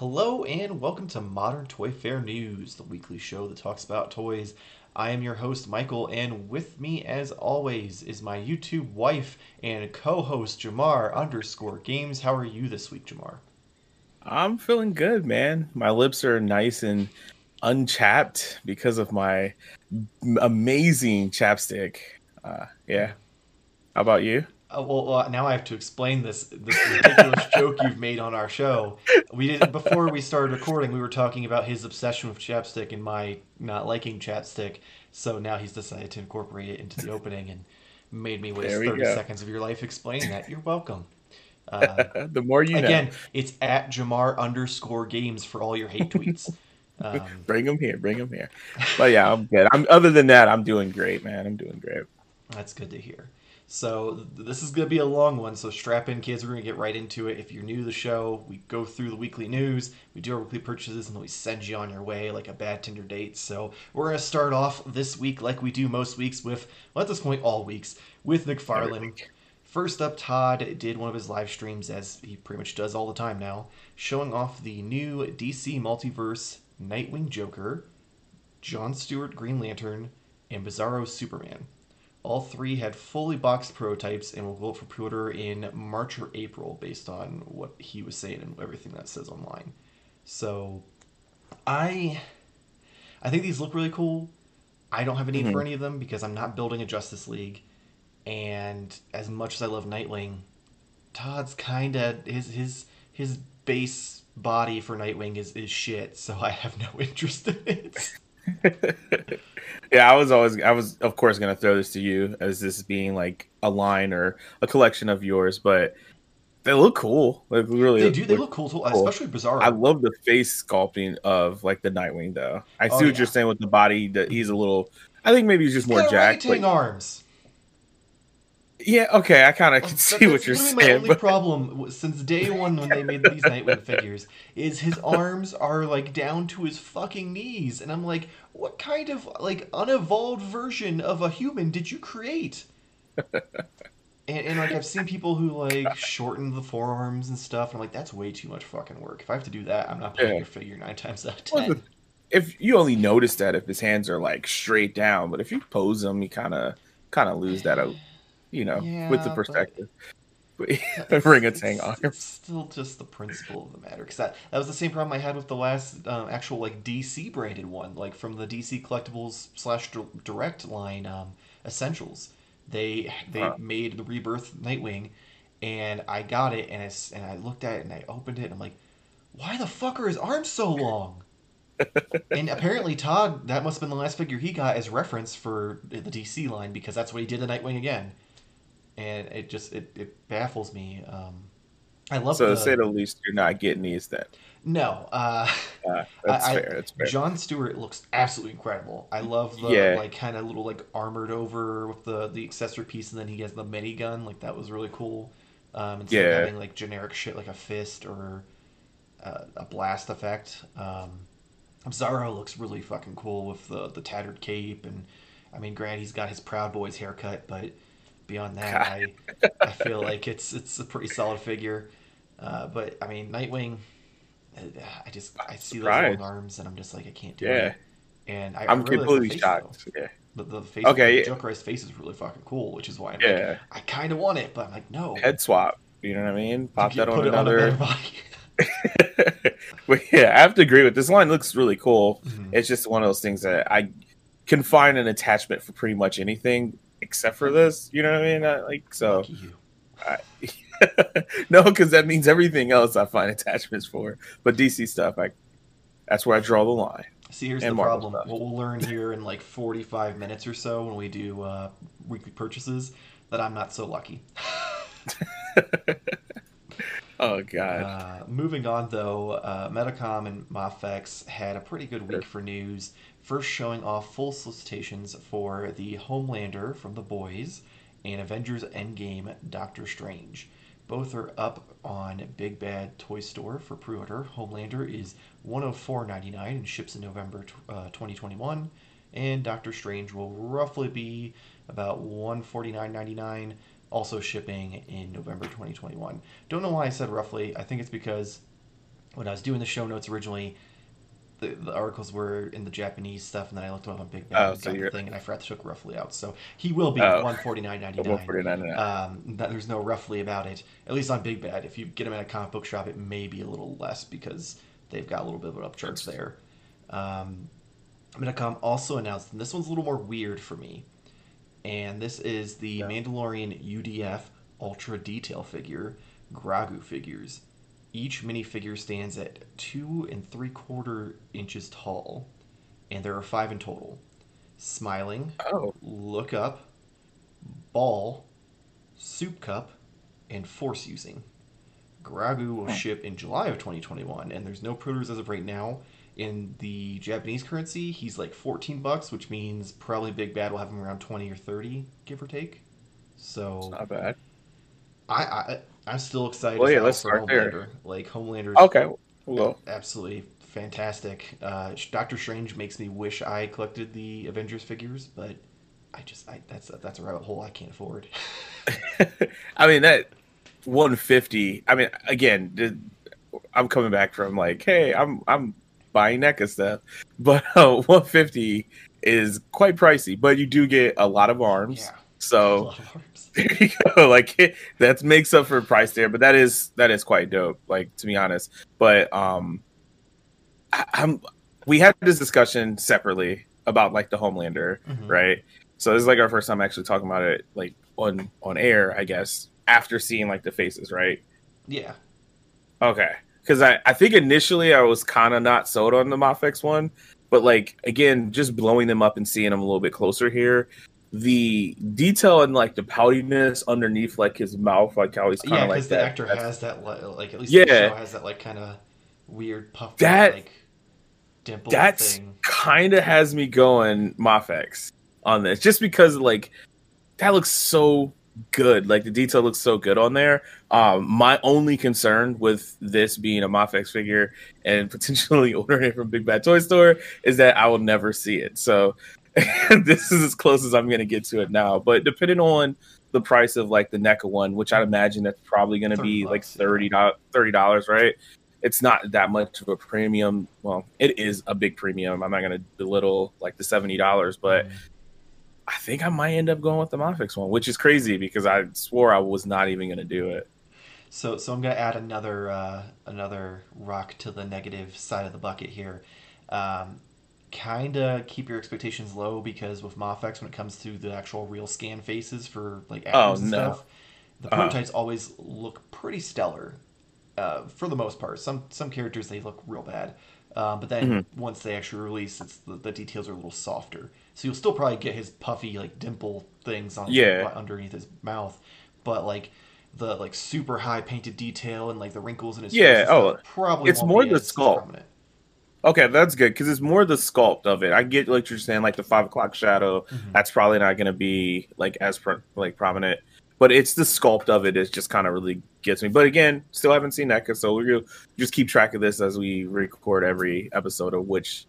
Hello and welcome to Modern Toy Fair News, the weekly show that talks about toys. I am your host, Michael, and with me, as always, is my YouTube wife and co-host, Jamar underscore Games. How are you this week, Jamar? I'm feeling good, man. My lips are nice and unchapped because of my amazing chapstick. Uh, yeah. How about you? Uh, well, uh, now I have to explain this this ridiculous joke you've made on our show. We did before we started recording. We were talking about his obsession with chapstick and my not liking chapstick. So now he's decided to incorporate it into the opening and made me waste thirty go. seconds of your life explaining that. You're welcome. Uh, the more you again, know. it's at Jamar underscore games for all your hate tweets. Um, bring them here, bring them here. But yeah, I'm good. I'm other than that, I'm doing great, man. I'm doing great. That's good to hear. So this is going to be a long one, so strap in, kids. We're going to get right into it. If you're new to the show, we go through the weekly news, we do our weekly purchases, and then we send you on your way like a bad Tinder date. So we're going to start off this week like we do most weeks with, well, at this point, all weeks, with McFarlane. First up, Todd did one of his live streams, as he pretty much does all the time now, showing off the new DC Multiverse Nightwing Joker, John Stewart Green Lantern, and Bizarro Superman. All three had fully boxed prototypes and will go out for pre-order in March or April, based on what he was saying and everything that says online. So, I, I think these look really cool. I don't have a need mm-hmm. for any of them because I'm not building a Justice League, and as much as I love Nightwing, Todd's kind of his his his base body for Nightwing is is shit. So I have no interest in it. yeah, I was always, I was, of course, going to throw this to you as this being like a line or a collection of yours, but they look cool. Like really, they do. They look cool, too, cool. especially Bizarro. I love the face sculpting of like the Nightwing, though. I oh, see what yeah. you're saying with the body. That he's a little. I think maybe he's just he's more jacked. Like, arms. Yeah, okay, I kind of can see what you're saying. My only but... problem since day one when they made these Nightwing figures is his arms are like down to his fucking knees, and I'm like, what kind of like unevolved version of a human did you create? and, and, like I've seen people who like shorten the forearms and stuff, and I'm like, that's way too much fucking work. If I have to do that, I'm not putting yeah. your figure nine times out of ten. If you only notice that if his hands are like straight down, but if you pose them, you kind of kind of lose that out you know, yeah, with the perspective. orangutan arm. It's still just the principle of the matter, because that that was the same problem I had with the last um, actual like DC branded one, like from the DC Collectibles slash Direct line um, Essentials. They they huh. made the Rebirth Nightwing, and I got it, and I and I looked at it, and I opened it, and I'm like, why the fuck are his arms so long? and apparently Todd, that must have been the last figure he got as reference for the DC line because that's what he did in Nightwing again and it just it, it baffles me. Um, I love. So the, to say the least, you're not getting these then. No, uh, uh, that's I, fair. That's fair. John Stewart looks absolutely incredible. I love the yeah. like kind of little like armored over with the the accessory piece, and then he has the minigun. Like that was really cool. Um, instead yeah. of having like generic shit like a fist or uh, a blast effect. Um, looks really fucking cool with the the tattered cape, and I mean, Grant he's got his Proud Boys haircut, but Beyond that, I I feel like it's it's a pretty solid figure. Uh, but I mean, Nightwing, uh, I just I see those long arms and I'm just like I can't do yeah. it. And I, I'm completely shocked. Yeah. The, the face, okay, the Joker's face is really fucking cool, which is why I'm yeah. Like, I kind of want it, but I'm like, no. Head swap. You know what I mean? Pop that on another. On but yeah, I have to agree with this line. Looks really cool. Mm-hmm. It's just one of those things that I can find an attachment for pretty much anything except for this. You know what I mean? I, like so. I, no, because that means everything else I find attachments for. But DC stuff, I that's where I draw the line. See, here's the Marvel problem. Stuff. What we'll learn here in like 45 minutes or so when we do uh, weekly purchases that I'm not so lucky. oh god. Uh, moving on though, uh, Medicom and Mafex had a pretty good week for news first showing off full solicitations for the Homelander from The Boys and Avengers Endgame Doctor Strange. Both are up on Big Bad Toy Store for pre-order. Homelander is 104.99 and ships in November uh, 2021, and Doctor Strange will roughly be about 149.99, also shipping in November 2021. Don't know why I said roughly. I think it's because when I was doing the show notes originally, the, the articles were in the Japanese stuff, and then I looked them up on Big Bad Oh, so the you're- thing, and I forgot to took roughly out. So he will be Oh. one forty nine ninety One nine. forty nine. Um, that, there's no roughly about it. At least on Big Bad, if you get them at a comic book shop, it may be a little less because they've got a little bit of an upcharge there. Um, Medicom also announced, and this one's a little more weird for me, and this is the Yeah. Mandalorian UDF Ultra Detail figure, Grogu figures. Each minifigure stands at two and three quarter inches tall, and there are five in total. Smiling, Oh, look up, ball, soup cup, and force using. Grogu will Hmm. ship in July of 2021, and there's no pre-orders as of right now. In the Japanese currency, he's like 14 bucks, which means probably Big Bad will have him around 20 or 30, give or take. So it's not bad. I, I I'm still excited. Well, yeah, let's start there. Like Homelander's Okay, well, absolutely fantastic. Uh, Doctor Strange makes me wish I collected the Avengers figures, but I just I, that's a, that's a rabbit hole I can't afford. I mean that 150. I mean, again, I'm coming back from like, hey, I'm I'm buying NECA stuff, but uh, 150 is quite pricey. But you do get a lot of arms, yeah, so of arms. there you go. Like that makes up for price there. But that is that is quite dope. Like to be honest, but um, I, I'm we had this discussion separately about like the Homelander Mhm. right? So this is like our first time actually talking about it, like on on air, I guess, after seeing like the faces, right? Yeah, Okay, because I I think initially I was kind of not sold on the Mafex one, but like again, just blowing them up and seeing them a little bit closer here, the detail and like the poutiness underneath like his mouth, like how he's kind yeah, of like because the that. actor has that like at least Yeah. the show has that like kind of weird puff That- like dimple that's thing. kind of has me going Mafex on this, just because like that looks so good. Like the detail looks so good on there. Um, my only concern with this being a Mafex figure and potentially ordering it from Big Bad Toy Store is that I will never see it. So this is as close as I'm going to get to it now. But depending on the price of like the NECA one, which I'd imagine that's probably going to be like bucks, yeah. 30 thirty dollars, right? It's not that much of a premium. Well, it is a big premium. I'm not going to belittle like the seventy dollars, but Mm. I think I might end up going with the Mafex one, which is crazy because I swore I was not even going to do it. So, so I'm gonna add another uh, another rock to the negative side of the bucket here. Um, kind of keep your expectations low because with Mafex, when it comes to the actual real scan faces for like actors Oh, and no. stuff, the Uh-huh. prototypes always look pretty stellar. Uh, for the most part, some some characters they look real bad, uh, but then Mm-hmm. once they actually release, it's the, the details are a little softer. So you'll still probably get his puffy like dimple things on Yeah. underneath his mouth, but like the like super high painted detail and like the wrinkles in his Yeah, face oh, probably it's more the sculpt. Okay, that's good because it's more the sculpt of it. I get like you're saying, like the five o'clock shadow. Mhm. That's probably not going to be like as pro- like prominent, but it's the sculpt of it. it just kind of really gets me. But again, still haven't seen NECA, so we're gonna just keep track of this as we record every episode of which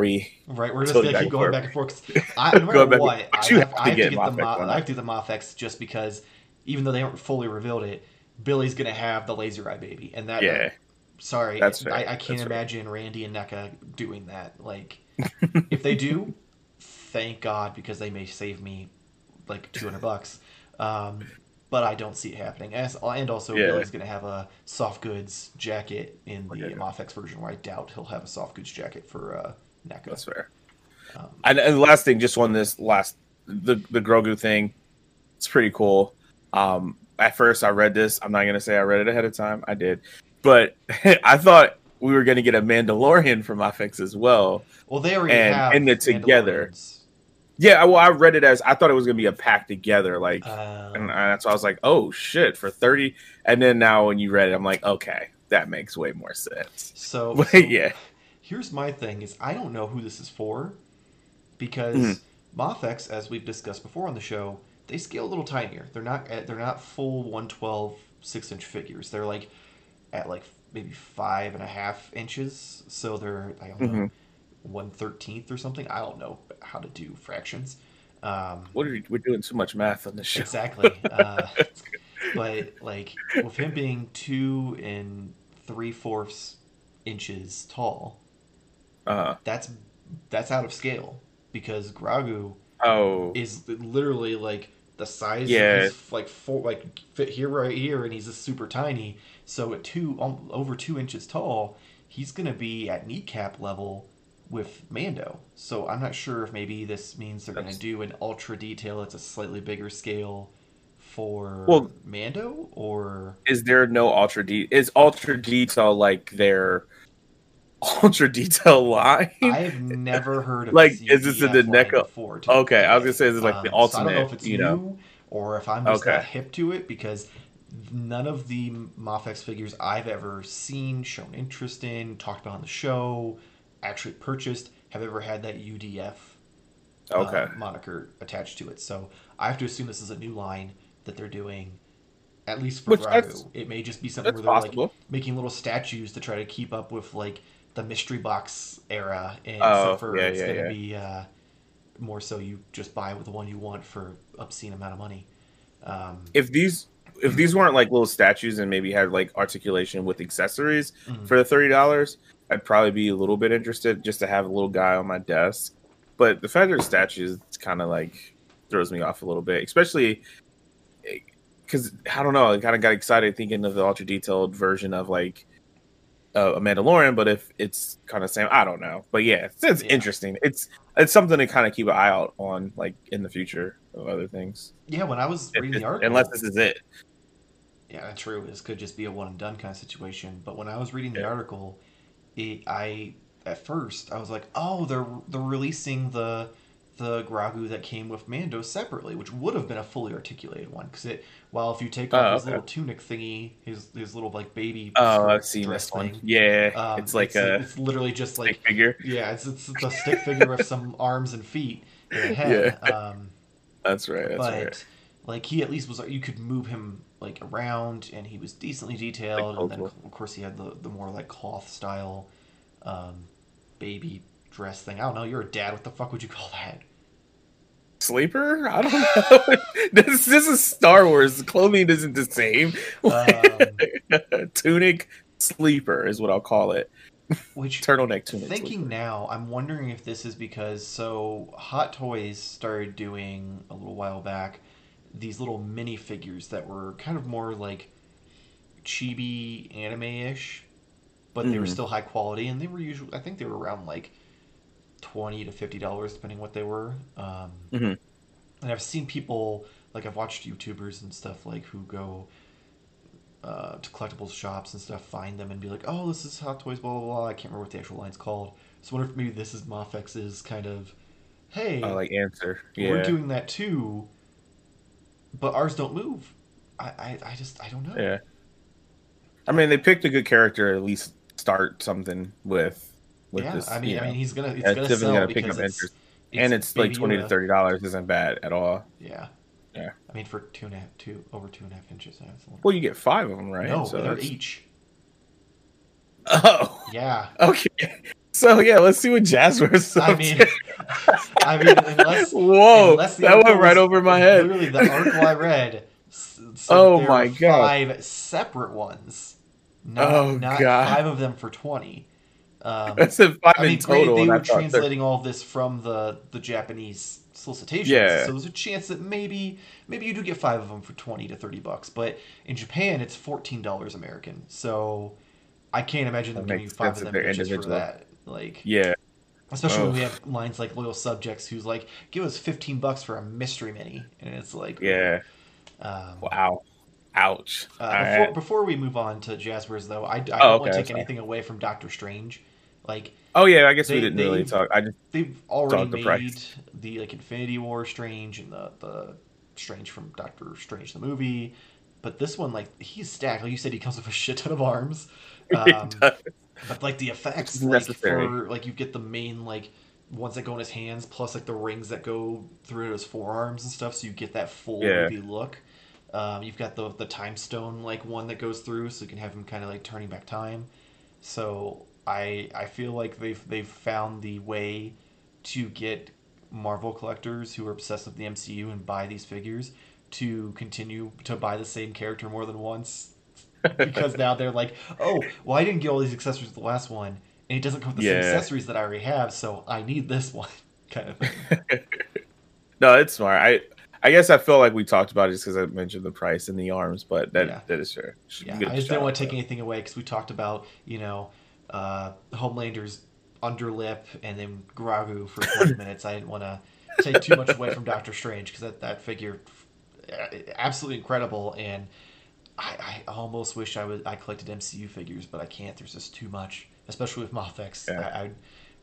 we Right, we're just gonna keep going forth. back and forth. I, no matter Going what. I have, have to I have to get the Mafex I have to get the Mafex just because even though they haven't fully revealed it, Billy's gonna have the laser eye baby, and that yeah sorry, That's fair. I, I can't That's fair. imagine Randy and NECA doing that. Like, if they do, thank God because they may save me like two hundred bucks. Um, but I don't see it happening. As and also Yeah. Billy's gonna have a soft goods jacket in the Okay. Mafex version, where I doubt he'll have a soft goods jacket for uh, NECA. that's fair. Um, And, and the last thing, just on this last the the Grogu thing, it's pretty cool. Um, at first, I read this. I'm not gonna say I read it ahead of time. I did, but I thought we were gonna get a Mandalorian from FX as well. well, they already and- have and the together. Yeah, well, I read it as I thought it was gonna be a pack together, like, Um, and that's why I was like, oh shit, for thirty. And then now when you read it, I'm like, okay, that makes way more sense. So, But so yeah, here's my thing: is I don't know who this is for because Mhm. Mafex, as we've discussed before on the show, they scale a little tinier. They're not at, they're not full 112 six inch figures. They're like at like maybe five and a half inches. So they're I don't know Mhm. one thirteenth or something. I don't know how to do fractions. Um, what are we, we're doing too much math on this show. Exactly. Uh, but like with him being two and three fourths inches tall. Uh-huh. That's that's out of scale because Grogu Oh, is literally like the size Yeah. of his like four like fit here right here and he's just super tiny so at two um, over two inches tall he's gonna be at kneecap level with mando so i'm not sure if maybe this means they're That's- gonna do an ultra detail that's a slightly bigger scale for Well- mando or is there no ultra de- is ultra detail like their ultra detail line? i've never heard of Like, is this in the neck of before, be Okay, I was gonna say this is like the Um, so I don't know ultimate, if it's you know. new or if I'm just Okay. not hip to it because none of the Mafex figures I've ever seen, shown interest in, talked about on the show, actually purchased have ever had that UDF uh, Okay. moniker attached to it. So I have to assume this is a new line that they're doing. At least for Which that's- it may just be something where they're possible. like making little statues to try to keep up with like the mystery box era, and Oh, except for yeah, it's yeah, gonna yeah. be uh, more so you just buy the one you want for obscene amount of money. Um, if these if these weren't like little statues and maybe had like articulation with accessories Mhm. for the thirty dollars, I'd probably be a little bit interested just to have a little guy on my desk. But the fact they're statues kind of like throws me off a little bit, especially because I don't know. I kind of got excited thinking of the ultra detailed version of like uh, a Mandalorian, but if it's kind of same, I don't know. But yeah, it's, it's Yeah. interesting. It's it's something to kind of keep an eye out on, like in the future of other things. yeah, when I was If reading the article, unless this is it. Yeah, true. This could just be a one and done kind of situation. But when I was reading the Yeah. article, it, I at first I was like, oh, they're they're releasing the the Grogu that came with Mando separately, which would have been a fully articulated one. Because it, well, if you take off Oh, his okay. little tunic thingy, his his little like baby Oh, I've seen this one. thing, Yeah, um, it's like it's, a it's literally just stick like figure. yeah, it's it's the stick figure with some arms and feet and a head. Um, That's right. That's but right. like he at least was you could move him like around and he was decently detailed and then of course he had the, the more like cloth style um, baby dress thing i don't know you're a dad what the fuck would you call that Sleeper? I don't know. this this is Star Wars. The Clothing isn't the same. um, tunic sleeper is what I'll call it. which Turtleneck tunic. thinking sleeper. now i'm wondering if this is because so hot toys started doing a little while back these little mini figures that were kind of more like chibi anime-ish but they were Mhm. still high quality and they were usually i think they were around like 20 to 50 dollars depending what they were um, Mhm. and i've seen people like i've watched youtubers and stuff like who go uh, to collectibles shops and stuff find them and be like oh this is hot toys blah blah blah i can't remember what the actual line's called so I wonder if maybe this is Mafex's kind of hey Oh, like answer. we're doing that too but ours don't move I, I, I just I don't know. Yeah. I mean, they picked a good character. At least start something with. With yeah, this. I mean, you I mean, he's gonna it's gonna definitely sell gonna pick because up it's, interest. and it's like Baby twenty to uh, thirty dollars isn't bad at all. Yeah. Yeah. I mean, for two and a half, two over two and a half inches. That's a little... Well, you get five of them, right? no, so they're that's- each. Oh, Yeah. okay. So yeah, let's see what Jazzware's. I mean. I mean, unless Whoa, unless that went right was- over my head. Literally, the article I read. s- said Oh my God. Five separate ones. Not, Oh not God. five of them for twenty. Um, I said five I mean, in total. granted, they were translating all of this from the the Japanese solicitations, Yeah. so there's a chance that maybe maybe you do get five of them for twenty to thirty bucks. But in Japan, it's fourteen dollars American, so I can't imagine them giving you five of them they're for that. Like, Yeah. especially when we have lines like loyal subjects who's like, give us fifteen bucks for a mystery mini, and it's like, Yeah. Um, Wow. Ouch. uh, before, right. before we move on to Jazzwares, though, I, I don't Oh, want to take sorry. anything away from Doctor Strange. Like, Oh yeah, I guess we didn't really talk. I just they've already made price. the like Infinity War Strange and the the Strange from Doctor Strange the movie, but this one like he's stacked. Like you said, he comes with a shit ton of arms. Um, but like the effects, like necessary. for like you get the main like ones that go in his hands, plus like the rings that go through his forearms and stuff, so you get that full Yeah. movie look. Um, you've got the the time stone like one that goes through, so you can have him kind of like turning back time. So I I feel like they've they've found the way to get Marvel collectors who are obsessed with the MCU and buy these figures to continue to buy the same character more than once. because now they're like, oh, well, I didn't get all these accessories with the last one, and it doesn't come with the Yeah. same accessories that I already have, so I need this one, kind of thing. no, it's smart. I I guess I feel like we talked about it just because I mentioned the price and the arms, but that Yeah. that is sure. Yeah, I just didn't want to take anything away because we talked about you know uh, Homelander's underlip and then Grogu for 20 minutes. I didn't want to take too much away from Doctor Strange because that, that figure uh, absolutely incredible and I, I almost wish I was I collected MCU figures but I can't. There's just too much, especially with Mafex. Yeah. I, I'd,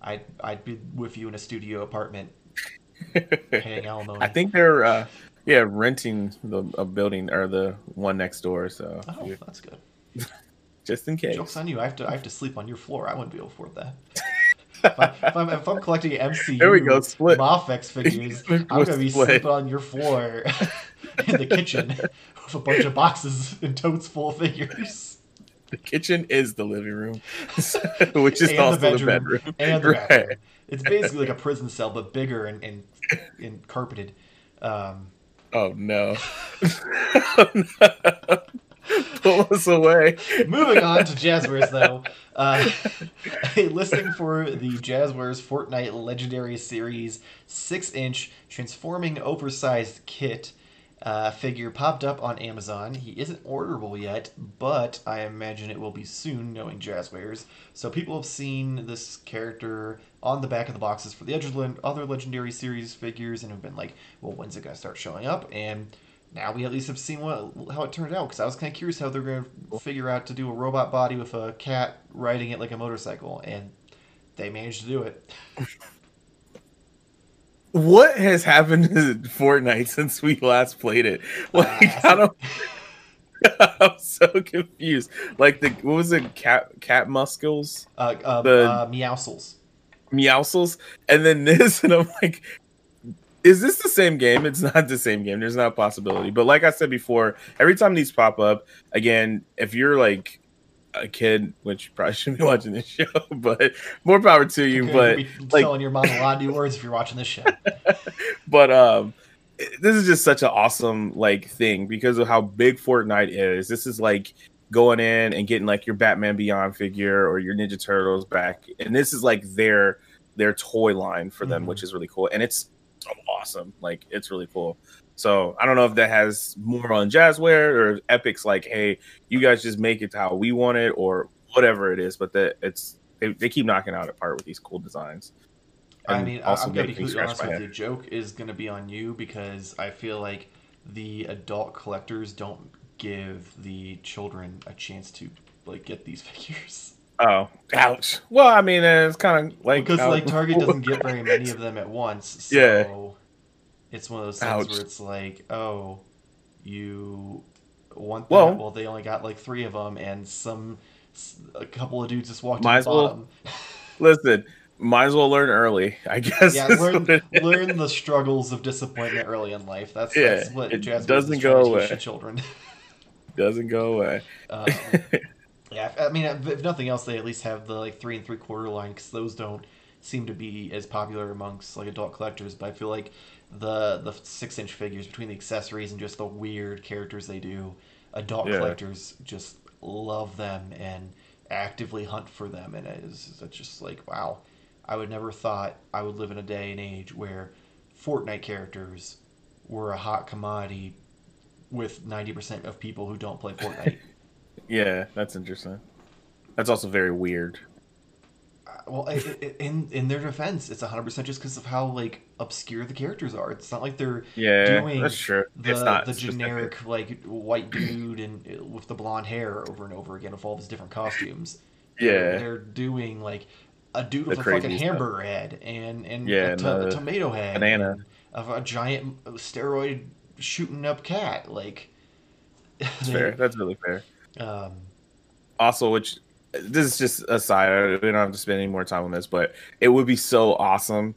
I'd I'd be with you in a studio apartment paying alimony. I think they're uh yeah renting the a building or the one next door. So Oh, that's good. just in case. Jokes on you. I have to. I have to sleep on your floor. I wouldn't be able to afford that. if, I, I'm, if I'm collecting MCU There we go, split. Mafex figures, I'm gonna be split. sleeping on your floor in the kitchen with a bunch of boxes and totes full of figures. The kitchen is the living room, which is And also the the bedroom. bedroom. And the Right. bathroom. It's basically like a prison cell, but bigger and and, and carpeted. Um, Oh no! Oh, no. Pull us away. Moving on to Jazzwares, though. Uh, a listing for the Jazzwares Fortnite Legendary Series 6 inch transforming oversized kit uh, figure popped up on Amazon. He isn't orderable yet, but I imagine it will be soon, knowing Jazzwares. So people have seen this character on the back of the boxes for the other other Legendary Series figures and have been like, well, when's it going to start showing up? And now we at least have seen what how it turned out because I was kind of curious how they're going to figure out to do a robot body with a cat riding it like a motorcycle, and they managed to do it. What has happened to Fortnite since we last played it? Like, Uh, I don't. I'm so confused. Like the what was it? Cat cat muscles, Uh, uh, The- uh, Meowscles. meowscles, and then this, and I'm like, is this the same game? It's not the same game. There's not a possibility. But like I said before, every time these pop up, again, if you're like a kid, which you probably shouldn't be watching this show, but more power to you. You're But be like- telling your mom a lot of new words if you're watching this show. but um this is just such an awesome like thing because of how big Fortnite is. This is like going in and getting like your Batman Beyond figure or your Ninja Turtles back, and this is like their their toy line for them, Mhm. which is really cool, and it's awesome. Like it's really cool. So I don't know if that has more on Jazzware or Epic's like, hey, you guys just make it to how we want it or whatever it is, but that it's they, they keep knocking out apart with these cool designs. I mean, I'm gonna be completely honest with you. Joke is gonna be on you because I feel like the adult collectors don't give the children a chance to like get these figures Oh, ouch. Well, I mean, uh, it's kind of like because like Target doesn't get very many of them at once. So Yeah. it's one of those things Ouch. where it's like, oh, you want that? Well- Well, they only got like three of them, and some a couple of dudes just walked Might in as the well- Listen, might as well learn early, I guess. Yeah, learn what it is. learn the struggles of disappointment early in life. That's, Yeah, that's what it Jazz doesn't go trying to away. children. Doesn't go away. Um, yeah, I mean, if nothing else, they at least have the like three and three quarter line because those don't seem to be as popular amongst like adult collectors. But I feel like the the six inch figures between the accessories and just the weird characters they do, adult Yeah. collectors just love them and actively hunt for them, and it is it's just like wow. I would never thought I would live in a day and age where Fortnite characters were a hot commodity with 90% of people who don't play Fortnite. Yeah, that's interesting. That's also very weird. Uh, well, i i in in their defense, it's 100% just because of how like obscure the characters are. It's not like they're Yeah, doing that's true. the it's not the specific. generic like white dude and uh, with the blonde hair over and over again with all his different costumes. They're, Yeah, they're doing like a dude The with a fucking stuff. hamburger head and and Yeah, a, and a tomato head, banana. of a giant steroid shooting up cat. Like that's fair. That's really fair. Um, Also, which this is just a side. We don't have to spend any more time on this, but it would be so awesome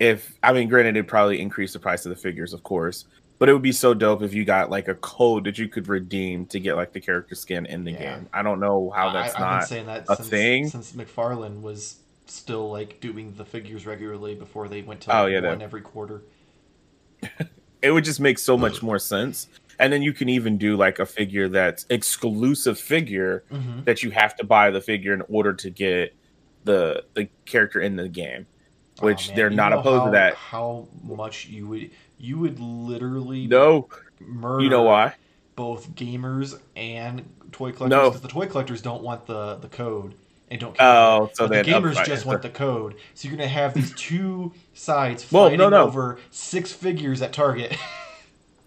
if I mean, granted, it'd probably increase the price of the figures, of course, but it would be so dope if you got like a code that you could redeem to get like the character skin in the Yeah. game. I don't know how that's I, I've not. saying that a since, thing. since McFarlane was still like doing the figures regularly before they went to Oh, yeah, one that- every quarter. it would just make so much more sense and then you can even do like a figure that's exclusive figure Mm-hmm. that you have to buy the figure in order to get the the character in the game, which Oh, they're you not opposed how, to that. How much you would you would literally No, murder you know why? both gamers and toy collectors No. because the toy collectors don't want the the code and don't care. Oh, so the gamers just want the code. So you're gonna have these two sides Well, fighting no, no. over six figures at Target.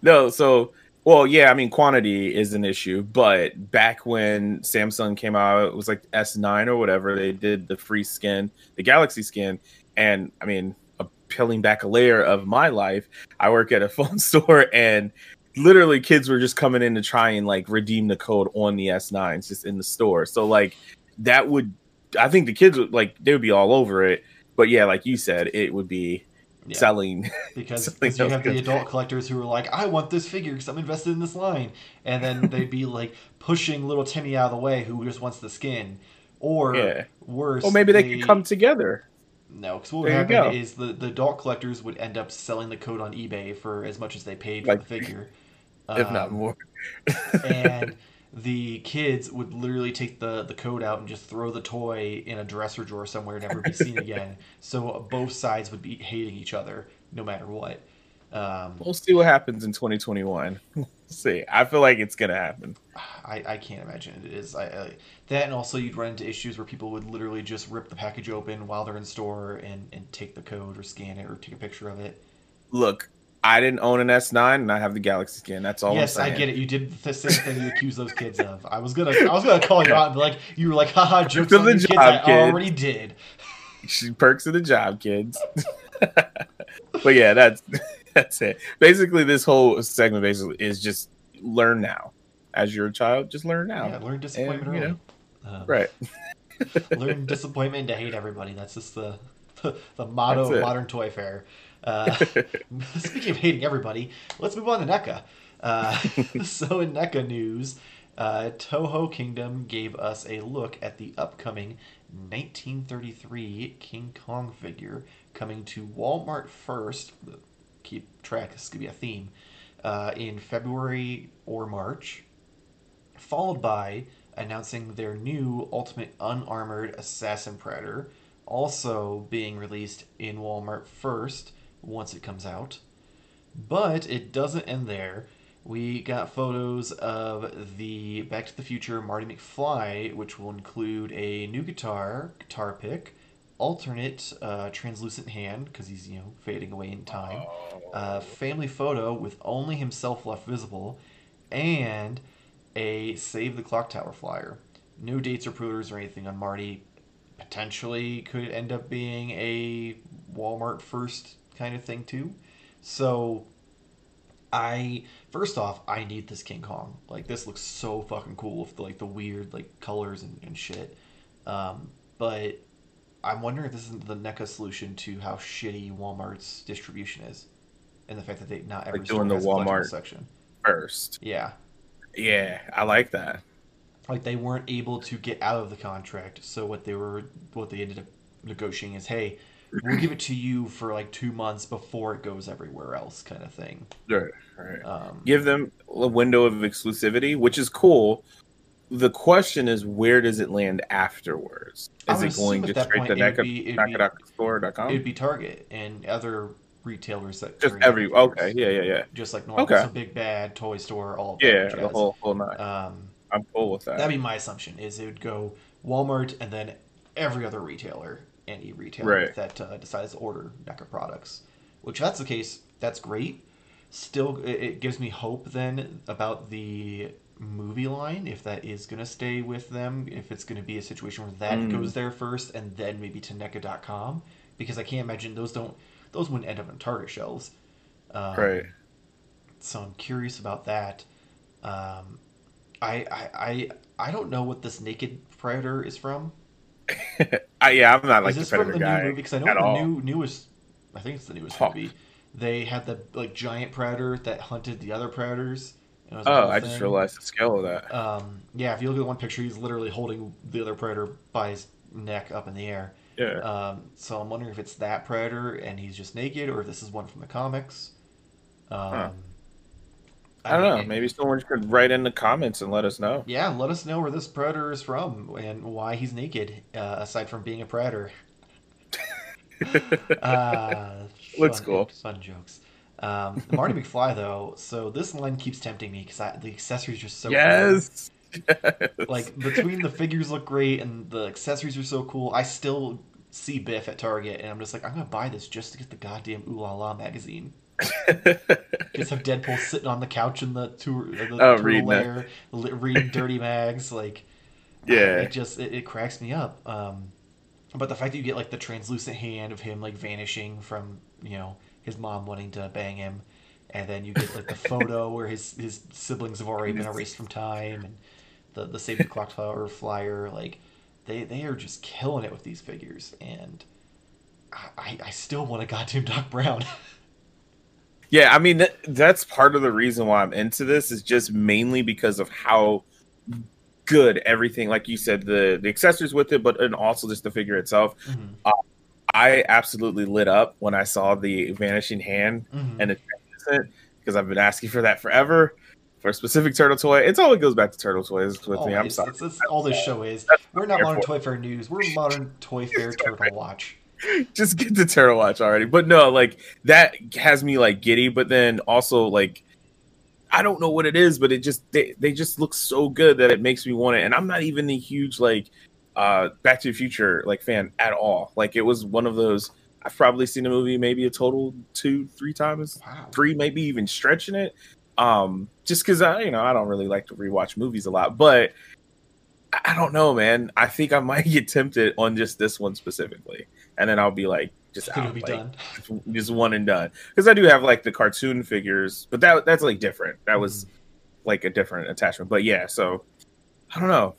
No, so well, yeah, I mean quantity is an issue, but back when Samsung came out, it was like S9 or whatever, they did the free skin, the Galaxy skin, and I mean, uh, peeling back a layer of my life, I work at a phone store and literally kids were just coming in to try and like redeem the code on the S9s just in the store. So like that would I think the kids would like they would be all over it. But yeah, like you said, it would be Yeah. selling because, because you have the adult collectors who are like, I want this figure because I'm invested in this line, and then they'd be like pushing little Timmy out of the way who just wants the skin, or Yeah. worse, Or maybe they could come together. No, because what would happen go. is the, the adult collectors would end up selling the code on eBay for as much as they paid for Like, the figure. if not Um, more. and the kids would literally take the, the code out and just throw the toy in a dresser drawer somewhere, never be seen again. So both sides would be hating each other no matter what. Um, We'll see what happens in 2021. see, I feel like it's gonna happen. I, I can't imagine it is. I, I that and also you'd run into issues where people would literally just rip the package open while they're in store and, and take the code or scan it or take a picture of it. Look, I didn't own an S9 and I have the Galaxy skin. That's all. yes, I get it. You did the same thing you accused those kids of. I was gonna, I was gonna call you out and be like, you were like, haha, jokes on the kids. job, I kid. already did. She perks of the job, kids. but yeah, that's that's it. Basically, this whole segment basically is just learn now. As you're a child, just learn now. Yeah, learn disappointment And, you know, Um, Right. learn disappointment to hate everybody. That's just the the, the motto of modern toy fair. Uh, speaking of hating everybody, let's move on to NECA. Uh, so in NECA news, uh, Toho Kingdom gave us a look at the upcoming 1933 King Kong figure coming to Walmart first. Keep track. This could be a theme. Uh, in February or March, followed by announcing their new Ultimate Unarmored Assassin Predator, also being released in Walmart first once it comes out. But it doesn't end there. We got photos of the Back to the Future Marty McFly, which will include a new guitar, guitar pick, alternate uh, translucent hand because he's you know fading away in time, a family photo with only himself left visible, and a Save the Clock Tower flyer. No dates or pre-orders or anything on Marty. Potentially could end up being a Walmart first kind of thing too. So I first off, I need this King Kong. Like this looks so fucking cool with the, like the weird like colors and, and shit. Um, but I'm wondering if this isn't the NECA solution to how shitty Walmart's distribution is, and the fact that they not every Like doing the has a collectible Walmart- section. First. Yeah, Yeah, I like that. like they weren't able to get out of the contract. So what they were, what they ended up negotiating is, hey, we'll give it to you for like two months before it goes everywhere else, kind of thing. Right, right. Um, Give them a window of exclusivity, which is cool. The question is, where does it land afterwards? Is it going assume to at that straight to point would be- it'd be- NECA.store.com? It'd be Target and other retailers that Just every. Okay, yeah, yeah, yeah. just like normal. Okay. So Big Bad, Toy Store, all Yeah, the whole, whole nine. Um, I'm cool with that. that'd be my assumption. Is it would go Walmart and then every other retailer, any retailer Right. that uh, decides to order NECA products. Which, if that's the case, that's great. Still, it, it gives me hope then about the movie line if that is going to stay with them if it's going to be a situation where that Mm. goes there first and then maybe to NECA.com because I can't imagine those don't those wouldn't end up on Target shelves. Um, right. so I'm curious about that. Um, I, I I I don't know what this naked predator is from. I, yeah, I'm not like is the this from the guy new movie? Because I know at the all. new newest. I think it's the newest movie. They had the like giant predator that hunted the other predators. and it was Oh, I just realized the scale of that. Um, yeah, if you look at the one picture, he's literally holding the other predator by his neck up in the air. Yeah. Um, so I'm wondering if it's that predator and he's just naked, or if this is one from the comics. Um, Huh. I don't know. Maybe someone could write in the comments and let us know. Yeah, let us know where this predator is from and why he's naked, uh, aside from being a predator. uh, Looks cool. Fun jokes. Um, Marty McFly, though, so this line keeps tempting me because the accessories are so yes. Cool. yes. Like, between the figures look great and the accessories are so cool, I still see Biff at Target and I'm just like, I'm going to buy this just to get the goddamn Ooh La La magazine. Just have Deadpool sitting on the couch in the tour, the oh, reading lair, reading dirty mags. Like, yeah, it just it, it cracks me up. Um, but the fact that you get like the translucent hand of him like vanishing from you know his mom wanting to bang him, and then you get like the photo where his his siblings have already been erased from time, and the the save the clock tower flyer. Like, they they are just killing it with these figures, and I I still want a goddamn Doc Brown. Yeah, I mean that's part of the reason why I'm into this is just mainly because of how good everything, like you said, the the accessories with it, but and also just the figure itself. Mm-hmm. Uh, I absolutely lit up when I saw the vanishing hand mm-hmm. and the because I've been asking for that forever for a specific turtle toy. It's all it goes back to turtle toys with Always. me. I'm sorry. It's, all this show is. We're not modern toy fair news. We're modern toy fair turtle watch. just get the Turtle Watch already. But no, like that has me like giddy. But then also like I don't know what it is, but it just they, they just look so good that it makes me want it. And I'm not even a huge like uh Back to the Future like fan at all. Like it was one of those I've probably seen the movie maybe a total two, three times, wow. three, maybe even stretching it. Um, just because I, you know, I don't really like to rewatch movies a lot, but I don't know, man. I think I might get tempted on just this one specifically and then I'll be like just out, be like, done. just one and done. Because I do have like the cartoon figures, but that that's like different. That was mm. like a different attachment. But yeah, so I don't know.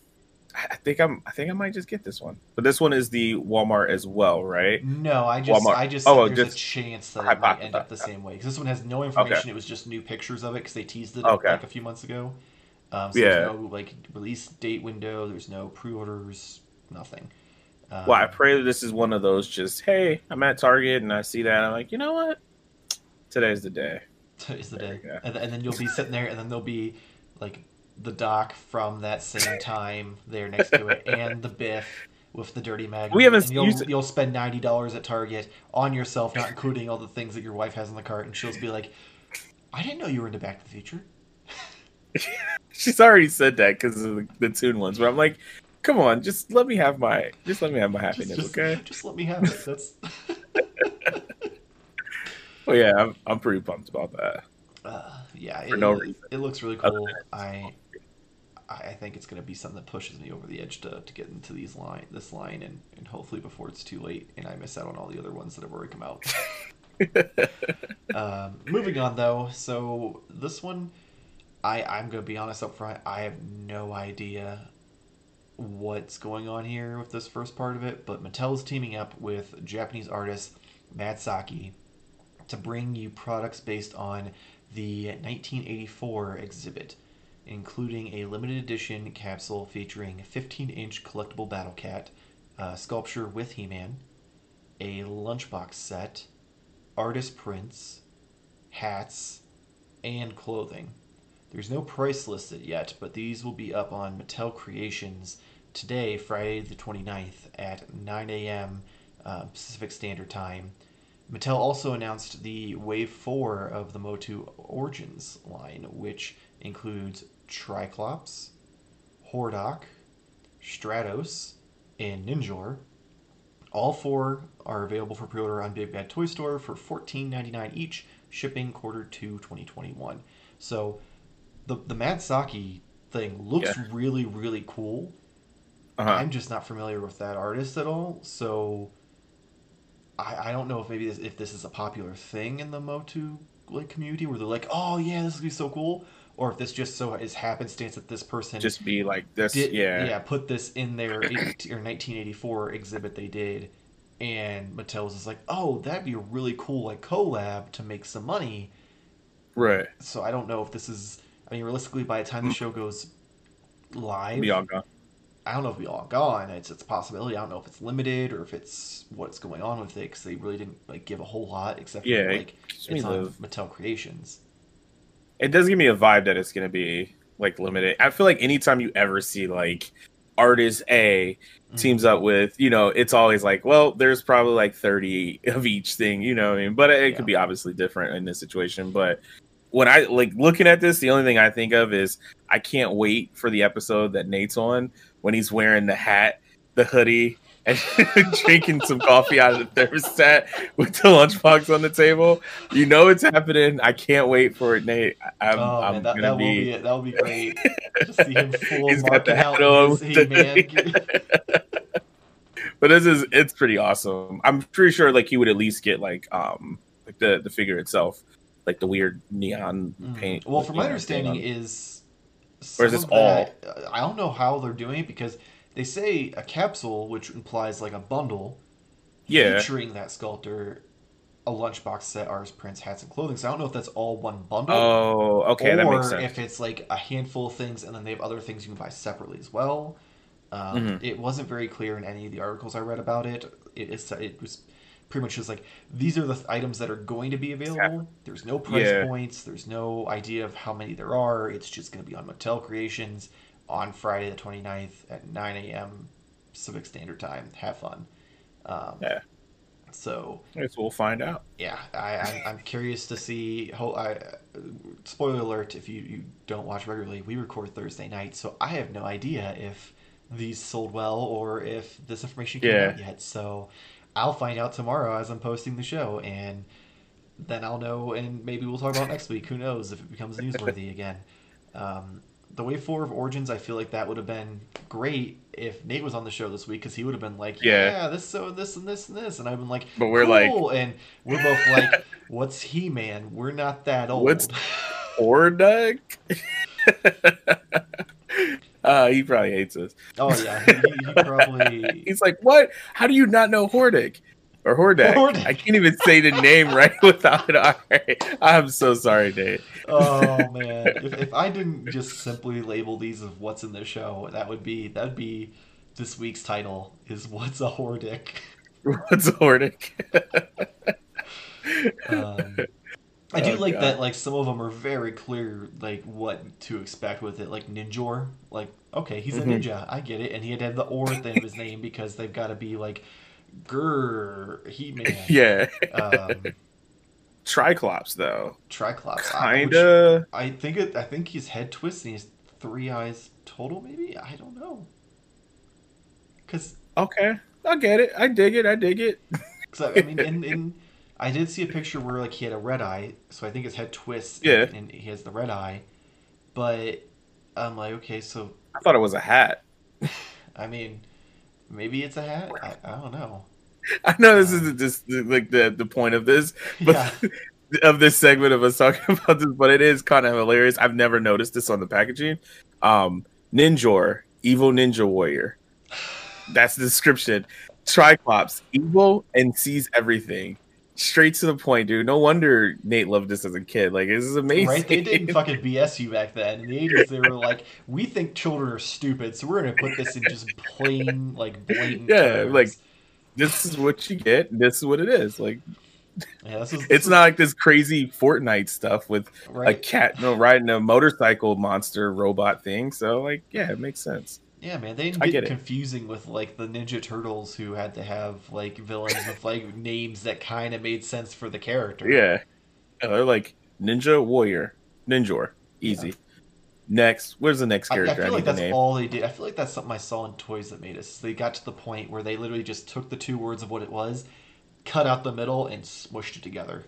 I think I'm. I think I might just get this one. But this one is the Walmart as well, right? No, I just. Walmart. I just. Oh, there's just a chance that it might end up the same way because this one has no information. Okay. It was just new pictures of it because they teased it okay. like a few months ago. Um, so yeah. There's no like release date window. There's no pre-orders. Nothing. Um, well, I pray that this is one of those just, hey, I'm at Target and I see that. I'm like, you know what? Today's the day. Today's the there day. And, and then you'll be sitting there, and then there'll be like the doc from that same time there next to it, and the Biff with the dirty mag. We haven't. You'll, you'll spend ninety dollars at Target on yourself, not including all the things that your wife has in the cart, and she'll be like, "I didn't know you were into Back to the Future." She's already said that because of the, the Toon ones, but I'm like, Come on, just let me have my just let me have my happiness, just, okay? Just let me have it. That's. well, yeah, I'm I'm pretty pumped about that. Uh, yeah, it, no it, looks really cool. I I think it's going to be something that pushes me over the edge to, to get into these line this line and, and hopefully before it's too late and I miss out on all the other ones that have already come out. um, moving on though, so this one I I'm going to be honest up front. I have no idea what's going on here with this first part of it, but Mattel is teaming up with Japanese artist Madsaki to bring you products based on the 1984 exhibit, including a limited edition capsule featuring 15 inch collectible Battle Cat, uh, sculpture with He Man, a lunchbox set, artist prints, hats, and clothing. There's no price listed yet, but these will be up on Mattel Creations today, Friday the 29th at 9 a.m. Uh, Pacific Standard Time. Mattel also announced the Wave 4 of the Motu Origins line, which includes Triclops, Hordak, Stratos, and Ninjor. All four are available for pre-order on Big Bad Toy Store for $14.99 each, shipping quarter two 2021. So the the Madsaki thing looks yeah. really really cool. Uh-huh. I'm just not familiar with that artist at all, so I, I don't know if maybe this, if this is a popular thing in the Motu like community where they're like, oh yeah, this would be so cool, or if this just so is happenstance that this person just be like this, did, yeah, yeah, put this in their 18, or 1984 exhibit they did, and Mattel was just like, oh, that'd be a really cool like collab to make some money, right? So I don't know if this is. I mean, realistically, by the time the hmm. show goes live, be all gone. I don't know if we all gone. It's it's a possibility. I don't know if it's limited or if it's what's going on with it because they really didn't like give a whole lot except for yeah, like it's on Mattel Creations. it does give me a vibe that it's gonna be like limited. I feel like anytime you ever see like artist A mm-hmm. teams up with, you know, it's always like, well, there's probably like 30 of each thing, you know I mean? But it yeah. could be obviously different in this situation. But when I like looking at this, the only thing I think of is I can't wait for the episode that Nate's on when he's wearing the hat, the hoodie, and drinking some coffee out of the thermostat with the lunchbox on the table. You know it's happening. I can't wait for it, Nate. I'm, oh, I'm man, that, that be... will be it. that will be great. to see him full He's got the hat on. but this is it's pretty awesome. I'm pretty sure like he would at least get like um like the the figure itself like the weird neon mm. paint. Well, from my understanding, is or is this all? I don't know how they're doing it because they say a capsule, which implies like a bundle, yeah, featuring that sculptor, a lunchbox set, ours prints, hats, and clothing. So I don't know if that's all one bundle. Oh, okay, that makes sense. Or if it's like a handful of things and then they have other things you can buy separately as well. Um, mm-hmm. It wasn't very clear in any of the articles I read about it. It, it, it was pretty much just like these are the items that are going to be available. There's no price yeah. points. There's no idea of how many there are. It's just going to be on Mattel Creations on Friday the 29th at 9 a.m. Pacific Standard Time. Have fun. Um, yeah. So I guess we'll find out. Yeah, I, am curious to see. How, I, spoiler alert: if you, you don't watch regularly, we record Thursday night, so I have no idea if these sold well or if this information came yeah. out yet. So I'll find out tomorrow as I'm posting the show, and then I'll know, and maybe we'll talk about next week. Who knows if it becomes newsworthy again? Um, the Wave Four of Origins, I feel like that would have been great if Nate was on the show this week because he would have been like, yeah. yeah, this so this and this and this, and I've been like, but we're cool. like, and we're both like, what's He Man? We're not that old. What's Hordak? Uh, he probably hates us. Oh yeah, he, he probably. He's like, "What? How do you not know Hordak or Hordak? Hordak. I can't even say the name right without it. I'm so sorry, Dave. oh man, if, if I didn't just simply label these of what's in the show, that would be that'd be this week's title is "What's a Hordak." What's a Hordak? um, I do oh, like God. that. Like some of them are very clear, like what to expect with it. Like Ninjor, like okay, he's mm-hmm. a ninja. I get it, and he had to have the or at the end of his name because they've got to be like Grr, He Man. Yeah. Um, Triclops though. Triclops. Kinda. I, I think it. I think his head twists and he has three eyes total. Maybe I don't know. Cause okay, I get it. I dig it. I dig it. Cause I, I mean, in in I did see a picture where like he had a red eye, so I think his head twists. Yeah. And, and he has the red eye, but I'm like, okay, so. I thought it was a hat. I mean, maybe it's a hat. I, I don't know. I know this isn't just like the the point of this, but yeah. of this segment of us talking about this, but it is kind of hilarious. I've never noticed this on the packaging. Um, Ninjor, evil ninja warrior. That's the description. Triclops, evil and sees everything straight to the point, dude. No wonder Nate loved this as a kid. Like, this is amazing. Right? They didn't fucking BS you back then. In the 80s, they were like, we think children are stupid, so we're to put this in just plain, like, blatant. Yeah, terms. like, this is what you get. This is what it is. Like, yeah, this is, this it's is... not like this crazy Fortnite stuff with right. a cat you know, riding a motorcycle monster robot thing. So, like, yeah, it makes sense. Yeah, man, they didn't get, get confusing with like the Ninja Turtles who had to have like villains with like names that kind of made sense for the character. Yeah, they're like Ninja Warrior, Ninjor, easy. Yeah. Next, where's the next character? I, I feel I like that's all they did. I feel like that's something I saw in Toys That Made Us. They got to the point where they literally just took the two words of what it was, cut out the middle, and smushed it together.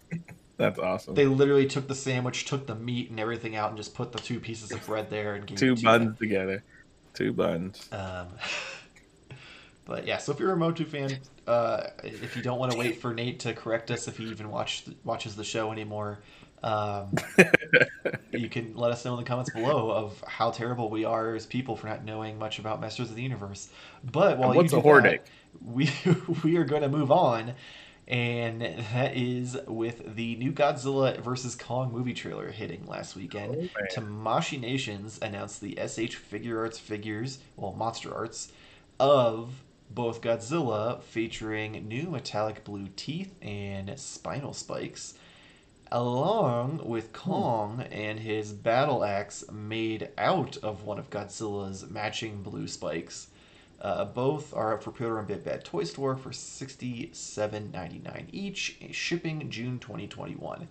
That's awesome. They literally took the sandwich, took the meat and everything out, and just put the two pieces of bread there and gave two buns together. Two buns. Um, but yeah, so if you're a Motu fan, uh, if you don't want to wait for Nate to correct us if he even watch, watches the show anymore, um, you can let us know in the comments below of how terrible we are as people for not knowing much about Masters of the Universe. But while what's you do a That, we we are going to move on, and that is with the new Godzilla vs Kong movie trailer hitting last weekend. Oh, Tamashii Nations announced the SH Figuarts figures, well, monster arts of both Godzilla featuring new metallic blue teeth and spinal spikes along with hmm. Kong and his battle axe made out of one of Godzilla's matching blue spikes. Uh, both are up for pre-order on Big Bad Toy Store for sixty-seven ninety-nine each, shipping June twenty twenty-one.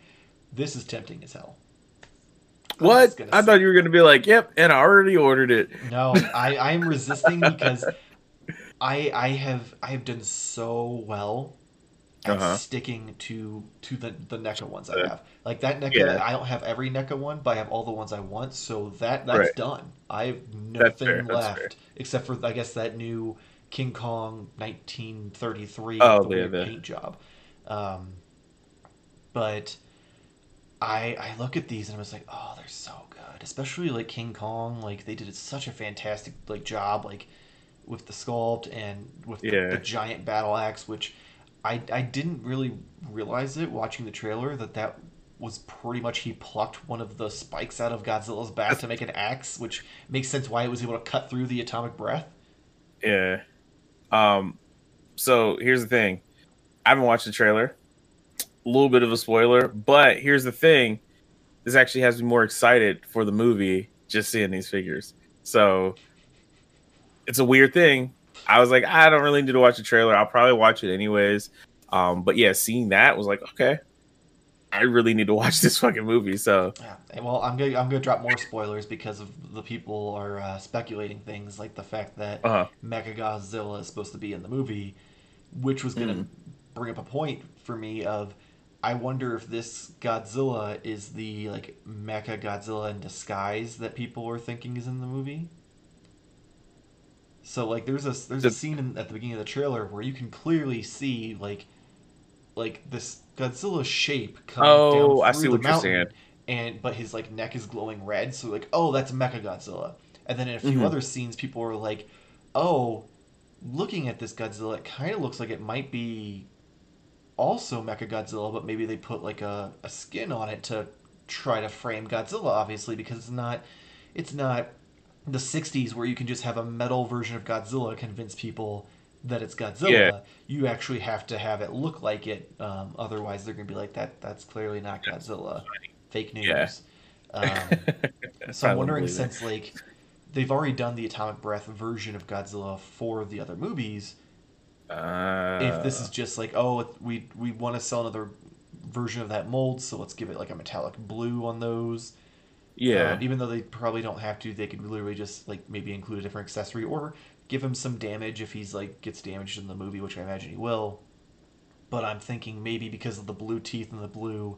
This is tempting as hell. What? I thought you were going to be like, "Yep," and I already ordered it. No, I I'm resisting because I I have I have done so well uh-huh. sticking to to the the NECA ones I have. Like that NECA, yeah. I don't have every NECA one, but I have all the ones I want. So that that's right. done. I have nothing left except for I guess that new King Kong 1933 oh, the yeah, paint job. Um, but I I look at these and I was like, oh, they're so good. Especially like King Kong, like they did such a fantastic like job, like with the sculpt and with yeah. the, the giant battle axe, which I I didn't really realize it watching the trailer that that was pretty much he plucked one of the spikes out of Godzilla's back to make an axe, which makes sense why it was able to cut through the atomic breath. Yeah. Um. So here's the thing. I haven't watched the trailer. A little bit of a spoiler, but here's the thing. This actually has me more excited for the movie just seeing these figures. So it's a weird thing. I was like, I don't really need to watch the trailer. I'll probably watch it anyways. Um, but yeah, seeing that was like, okay, I really need to watch this fucking movie. So yeah, well, I'm gonna I'm gonna drop more spoilers because of the people are uh, speculating things like the fact that uh-huh. Mecha Godzilla is supposed to be in the movie, which was gonna mm. bring up a point for me of I wonder if this Godzilla is the like Mecha Godzilla in disguise that people were thinking is in the movie. So like there's a there's a scene in, at the beginning of the trailer where you can clearly see like like this Godzilla shape coming oh, down through I see the what mountain, you're and but his like neck is glowing red, so like oh that's Mecha Godzilla. And then in a few mm-hmm. other scenes, people were like, oh, looking at this Godzilla, it kind of looks like it might be also Mecha Godzilla, but maybe they put like a, a skin on it to try to frame Godzilla, obviously, because it's not it's not the 60s where you can just have a metal version of Godzilla convince people that it's Godzilla. Yeah. You actually have to have it look like it. Um, otherwise, they're going to be like, that. that's clearly not Godzilla. Fake news. Yeah. Um, so I'm wondering since like they've already done the atomic breath version of Godzilla for the other movies, uh... if this is just like, oh, we we want to sell another version of that mold, so let's give it like a metallic blue on those. Yeah. Um, even though they probably don't have to, they could literally just like maybe include a different accessory or give him some damage if he's like gets damaged in the movie, which I imagine he will. But I'm thinking maybe because of the blue teeth and the blue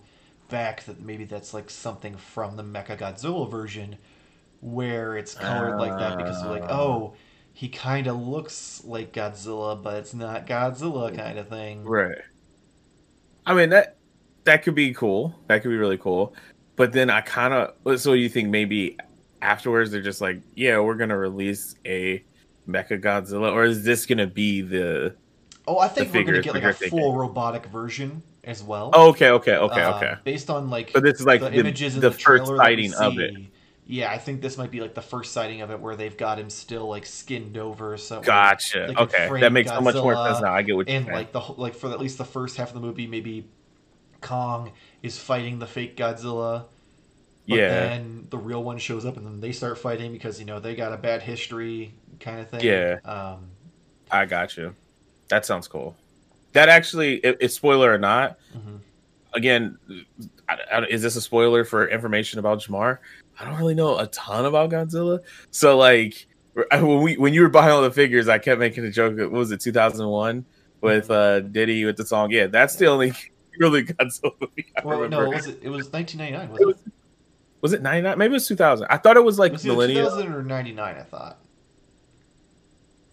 back that maybe that's like something from the Mecha Godzilla version where it's colored uh, like that because like, ah. oh, he kind of looks like Godzilla, but it's not Godzilla kind of thing. Right. I mean that that could be cool. That could be really cool. But then I kind of so you think maybe afterwards they're just like, yeah, we're gonna release a Mecha Godzilla, or is this gonna be the? Oh, I think we're gonna get like a thinking? full robotic version as well. Oh, okay, okay, okay, uh, okay. Based on like, but this is like the, the images the, the first sighting of it. Yeah, I think this might be like the first sighting of it where they've got him still like skinned over. So gotcha. okay, that makes Godzilla, so much more sense now. I get what you're and saying. like the like for at least the first half of the movie, maybe Kong is fighting the fake Godzilla. But yeah. then the real one shows up, and then they start fighting because you know they got a bad history kind of thing. Yeah. Um, I got you. That sounds cool. That actually, it's spoiler or not. Mm-hmm. Again, I, I, is this a spoiler for information about Jamar? I don't really know a ton about Godzilla. So like when we when you were buying all the figures, I kept making a joke. What was it, 2001 with mm-hmm. uh Diddy with the song? Yeah, that's the only really Godzilla movie. I well, remember. no, was it? It was 1999. Was it? Was, was it 99? Maybe it was 2000. I thought it was like was millennial. 2000 or 99. I thought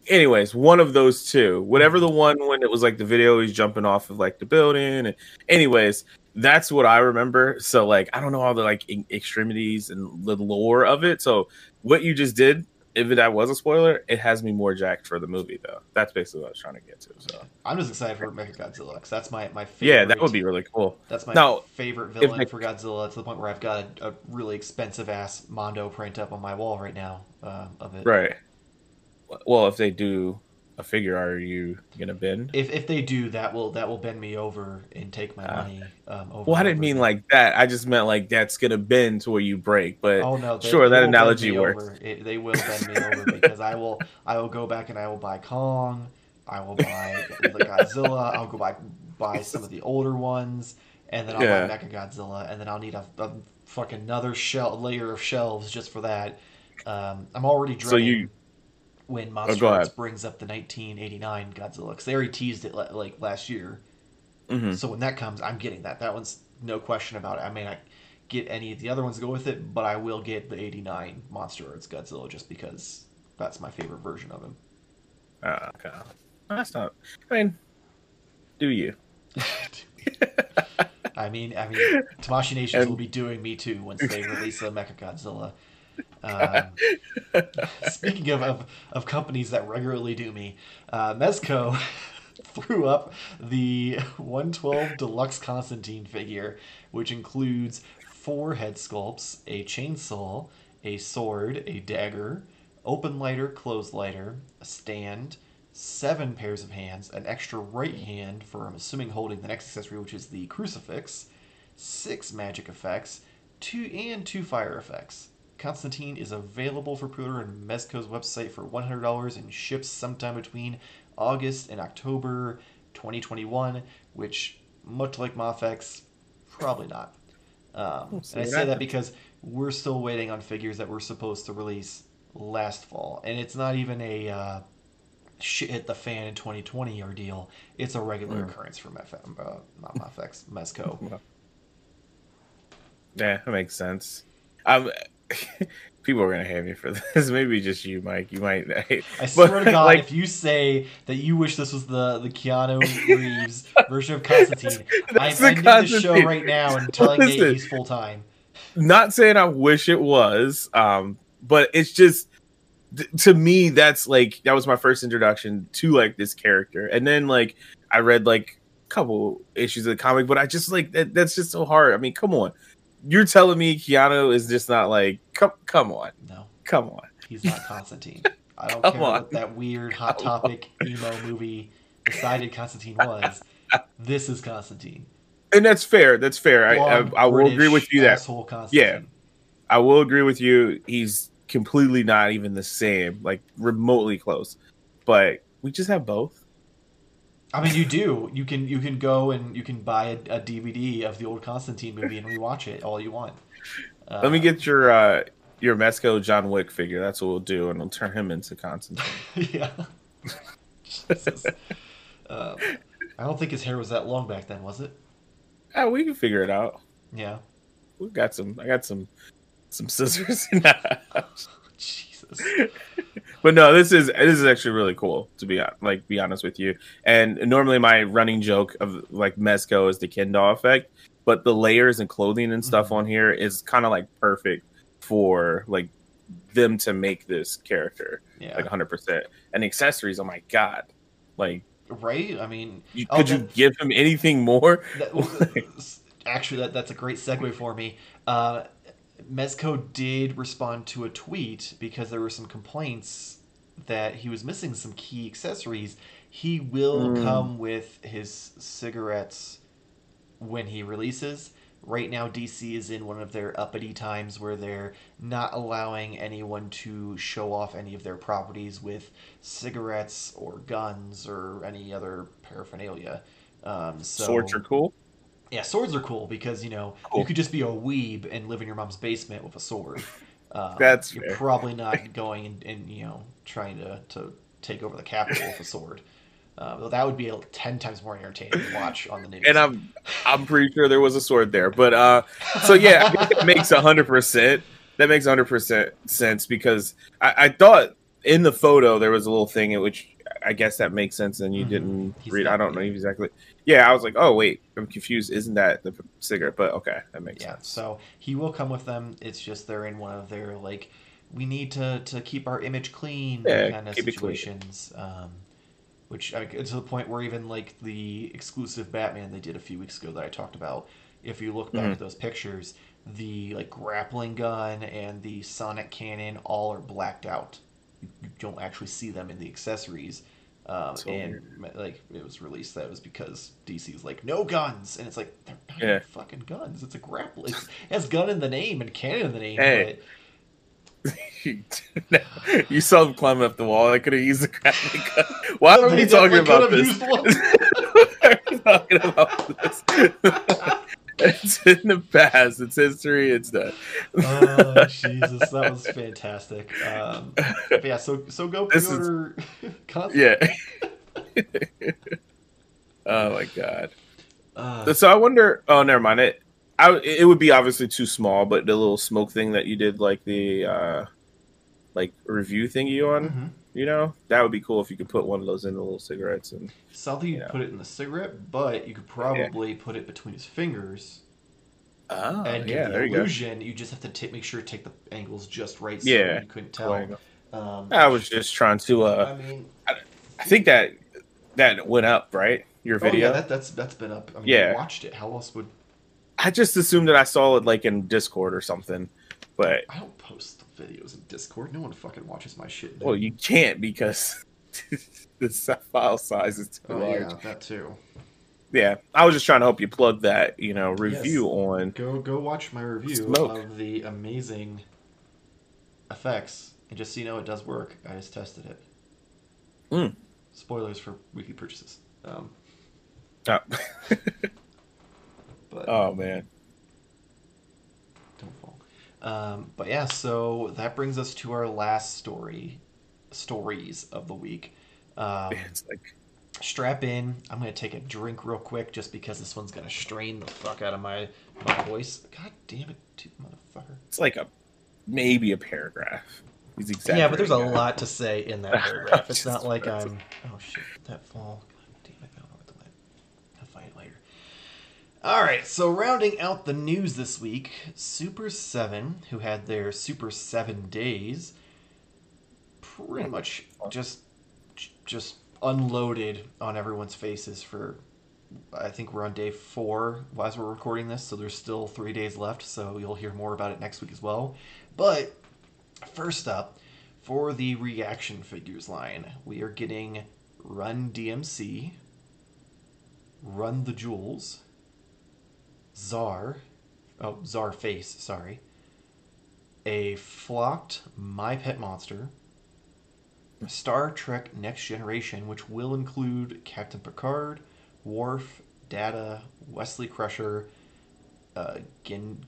anyways, one of those two, whatever the one when it was like the video he's jumping off of like the building. And anyways, that's what I remember. So like I don't know all the like extremities and the lore of it. So what you just did, if that was a spoiler, it has me more jacked for the movie though. That's basically what I was trying to get to. So I'm just excited for Mecha Godzilla because that's my my favorite. Yeah, that would be really cool. That's my now, favorite villain I, for Godzilla to the point where I've got a, a really expensive ass Mondo print up on my wall right now uh, of it. Right well, if they do a figure are you gonna bend? If if they do, that will that will bend me over and take my uh, money. Um, over well, I didn't mean like that. I just meant like that's gonna bend to where you break. But oh no, they, sure, they that analogy works. It, they will bend me over because I will I will go back and I will buy Kong. I will buy the Godzilla. I'll go buy buy some of the older ones, and then I'll yeah. buy Mecha Godzilla, and then I'll need a, a fucking another shell layer of shelves just for that. Um, I'm already dreading. So you when Monster oh, brings up the 1989 Godzilla because they already teased it like last year. Mm-hmm. So when that comes, I'm getting that. That one's no question about it. I may not get any of the other ones to go with it, but I will get the 89 Monster Arts Godzilla just because that's my favorite version of him. Uh, okay. That's not. I mean, do you? I mean, I mean, Tamashii Nations and... will be doing me too once they release a Mecha Godzilla. Um, speaking of, of, of, companies that regularly do me, uh, Mezco threw up the 112 Deluxe Constantine figure, which includes four head sculpts, a chainsaw, a sword, a dagger, open lighter, closed lighter, a stand, seven pairs of hands, an extra right hand for I'm assuming holding the next accessory, which is the crucifix, six magic effects, two and two fire effects. Constantine is available for pre-order on Mezco's website for $100 and ships sometime between August and October 2021, which, much like Mafex, probably not. Um, and I say that because we're still waiting on figures that were supposed to release last fall, and it's not even a uh, shit hit the fan in 2020 ordeal. It's a regular mm. occurrence for Mef- uh, not Mafex, Mezco. Yeah, that makes sense. Um, people are gonna hate me for this. Maybe just you, Mike. You might. I swear but, to God, like, if you say that you wish this was the the Keanu Reeves version of Constantine, I'm ending Constantine. the show right now and telling Nate he's full time. Not saying I wish it was, um, but it's just to me that's like that was my first introduction to like this character, and then like I read like a couple issues of the comic, but I just like that, that's just so hard. I mean, come on you're telling me Keanu is just not like come come on. No. Come on. He's not Constantine. I don't care on. what that weird hot topic emo movie decided Constantine was. This is Constantine. And that's fair. That's fair. I, I, I will agree with you that yeah, I will agree with you. He's completely not even the same, like remotely close. But we just have both. I mean, you do. You can you can go and you can buy a, a DVD of the old Constantine movie and rewatch it all you want. Uh, Let me get your uh, your Mezco John Wick figure. That's what we'll do, and we'll turn him into Constantine. yeah. uh, I don't think his hair was that long back then, was it? Yeah, we can figure it out. Yeah. We got some. I got some some scissors in that. Jesus. but no, this is this is actually really cool to be like be honest with you. And normally my running joke of like Mezco is the Kendall effect, but the layers and clothing and stuff mm-hmm. on here is kind of like perfect for like them to make this character yeah. like 100%. And accessories, oh my god. Like right? I mean, you, oh, could that, you give him anything more? That, actually, that, that's a great segue for me. Uh, Mezco did respond to a tweet because there were some complaints that he was missing some key accessories. He will mm. come with his cigarettes when he releases. Right now, DC is in one of their uppity times where they're not allowing anyone to show off any of their properties with cigarettes or guns or any other paraphernalia. Um, so, Swords are cool yeah, swords are cool because you know cool. you could just be a weeb and live in your mom's basement with a sword. Um, That's you're fair. probably not going and, and, you know trying to, to take over the capital with a sword. Uh, that would be a, ten times more entertaining to watch on the news. And I'm I'm pretty sure there was a sword there, but uh, so yeah, it makes hundred percent. That makes hundred percent sense because I, I thought in the photo there was a little thing in which I guess that makes sense, and you mm-hmm. didn't He's read. I don't know exactly. Yeah, I was like, oh wait, I'm confused. Isn't that the cigarette? But okay, that makes yeah, sense. So he will come with them. It's just they're in one of their like, we need to to keep our image clean yeah, kind of situations. Um, which uh, to the point where even like the exclusive Batman they did a few weeks ago that I talked about. If you look back mm-hmm. at those pictures, the like grappling gun and the sonic cannon all are blacked out. You don't actually see them in the accessories Um, So and like it was released that was because DC's like no guns, and it's like they're not Yeah. even fucking guns. It's a grapple. It has gun in the name and cannon in the name. Hey. you saw him climbing up the wall. I could have used the grappling gun. Why are we talking about this? Why are we talking about this? It's in the past. It's history. It's done. oh Jesus, that was fantastic. Um, yeah, so so go This is- pre-order. Con- Yeah. oh my god. Uh, So I wonder. Oh, never mind. It. I. It would be obviously too small, but the little smoke thing that you did, like the, uh like review thingy on, mhm. You know, that would be cool if you could put one of those in the little cigarettes and. Something you Yeah. put it in the cigarette, but you could probably put it between his fingers Oh, and yeah, get the there you go. illusion. You, just have to ta- make sure to take the angles just right. So Yeah. you couldn't tell. Um, I was just trying to. uh I mean, I think that that went up, right? Your oh yeah, video. that, that's that's been up. I mean, Yeah. you watched it. How else would I just assumed that I saw it like in Discord or something, but I don't post videos in Discord? No one fucking watches my shit. well, you can't because the file size is too oh large. yeah, that too. Yeah, I was just trying to help you plug that, you know, review Yes. on. Go go watch my review Smoke. of the amazing effects, and just so you know, it does work. I just tested it. Mm. Spoilers for weekly purchases. Um, Oh. but oh man. Um, but yeah, so that brings us to our last story, stories of the week. Um, it's like strap in. I'm gonna take a drink real quick, just because this one's gonna strain the fuck out of my my voice. God damn it, dude, motherfucker. it's like a maybe a paragraph. He's exactly Yeah, but there's a lot to say in that paragraph. It's not like. I'm. Oh shit, that fall. God damn it, I don't know what to let. I'll find it later. All right, so rounding out the news this week, Super Seven, who had their Super Seven days, pretty much just just unloaded on everyone's faces for. I think we're on day four as we're recording this, so there's still three days left. So you'll hear more about it next week as well. But First up, for the reaction figures line, we are getting Run DMC, Run the Jewels, Czar, oh, Czarface, sorry, a flocked My Pet Monster, Star Trek Next Generation, which will include Captain Picard, Worf, Data, Wesley Crusher, uh, Gin?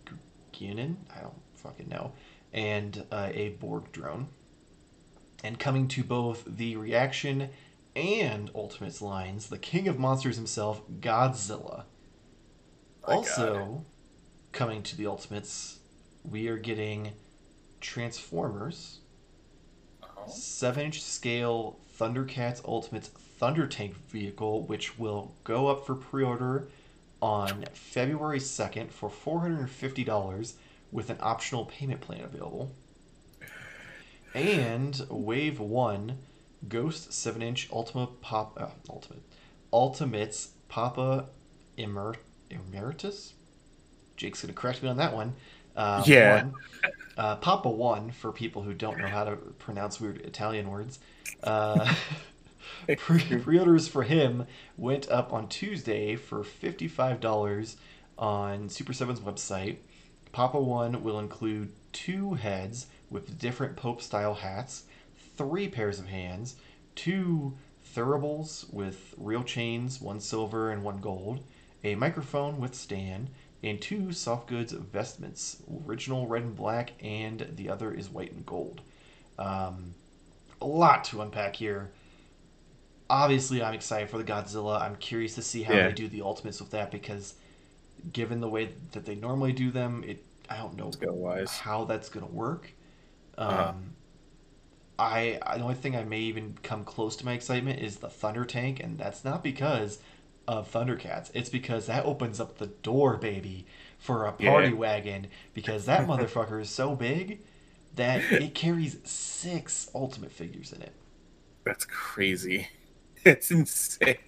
I don't fucking know. And uh, a Borg drone. And coming to both the reaction and Ultimates lines, the king of monsters himself, Godzilla. Also, coming to the Ultimates, we are getting Transformers, Oh. 7 inch scale Thundercats Ultimates Thunder Tank vehicle, which will go up for pre order on February 2nd for $450 with an optional payment plan available. And Wave 1 Ghost 7 inch Ultima Pop uh, Ultimate Ultimates Papa Emer- Emeritus? Jake's gonna correct me on that one. Uh, Yeah. one. Uh, Papa One for people who don't know how to pronounce weird Italian words. Uh, pre- pre-orders for him went up on Tuesday for fifty-five dollars on Super 7's website. Papa One will include two heads with different Pope-style hats, three pairs of hands, two thuribles with real chains, one silver and one gold, a microphone with stand, and two soft goods vestments, original red and black, and the other is white and gold. Um, a lot to unpack here. Obviously, I'm excited for the Godzilla. I'm curious to see how Yeah. they do the ultimates with that because, given the way that they normally do them, it I don't know wise. how that's gonna work. Um, Uh-huh. I, I the only thing I may even come close to my excitement is the Thunder Tank, and that's not because of Thundercats. It's because that opens up the door, baby, for a party Yeah. wagon. Because that motherfucker is so big that it carries six Ultimate figures in it. That's crazy. It's insane.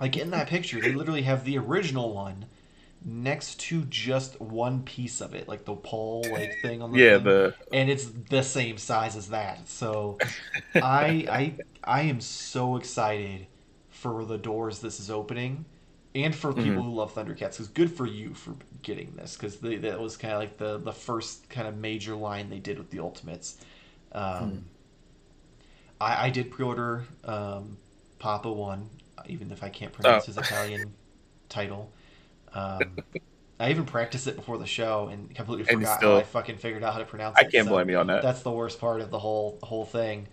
Like in that picture, they literally have the original one next to just one piece of it, like the pole like thing on the yeah thing, the and it's the same size as that. So I I I am so excited for the doors this is opening, and for people Mhm. who love Thundercats. Because good for you for getting this, because that was kind of like the the first kind of major line they did with the Ultimates. Um, Hmm. I I did pre-order um, Papa One, even if I can't pronounce Oh. his Italian title. Um, I even practiced it before the show and completely And forgot still- I fucking figured out how to pronounce it. I can't so blame you on that. That's the worst part of the whole whole thing.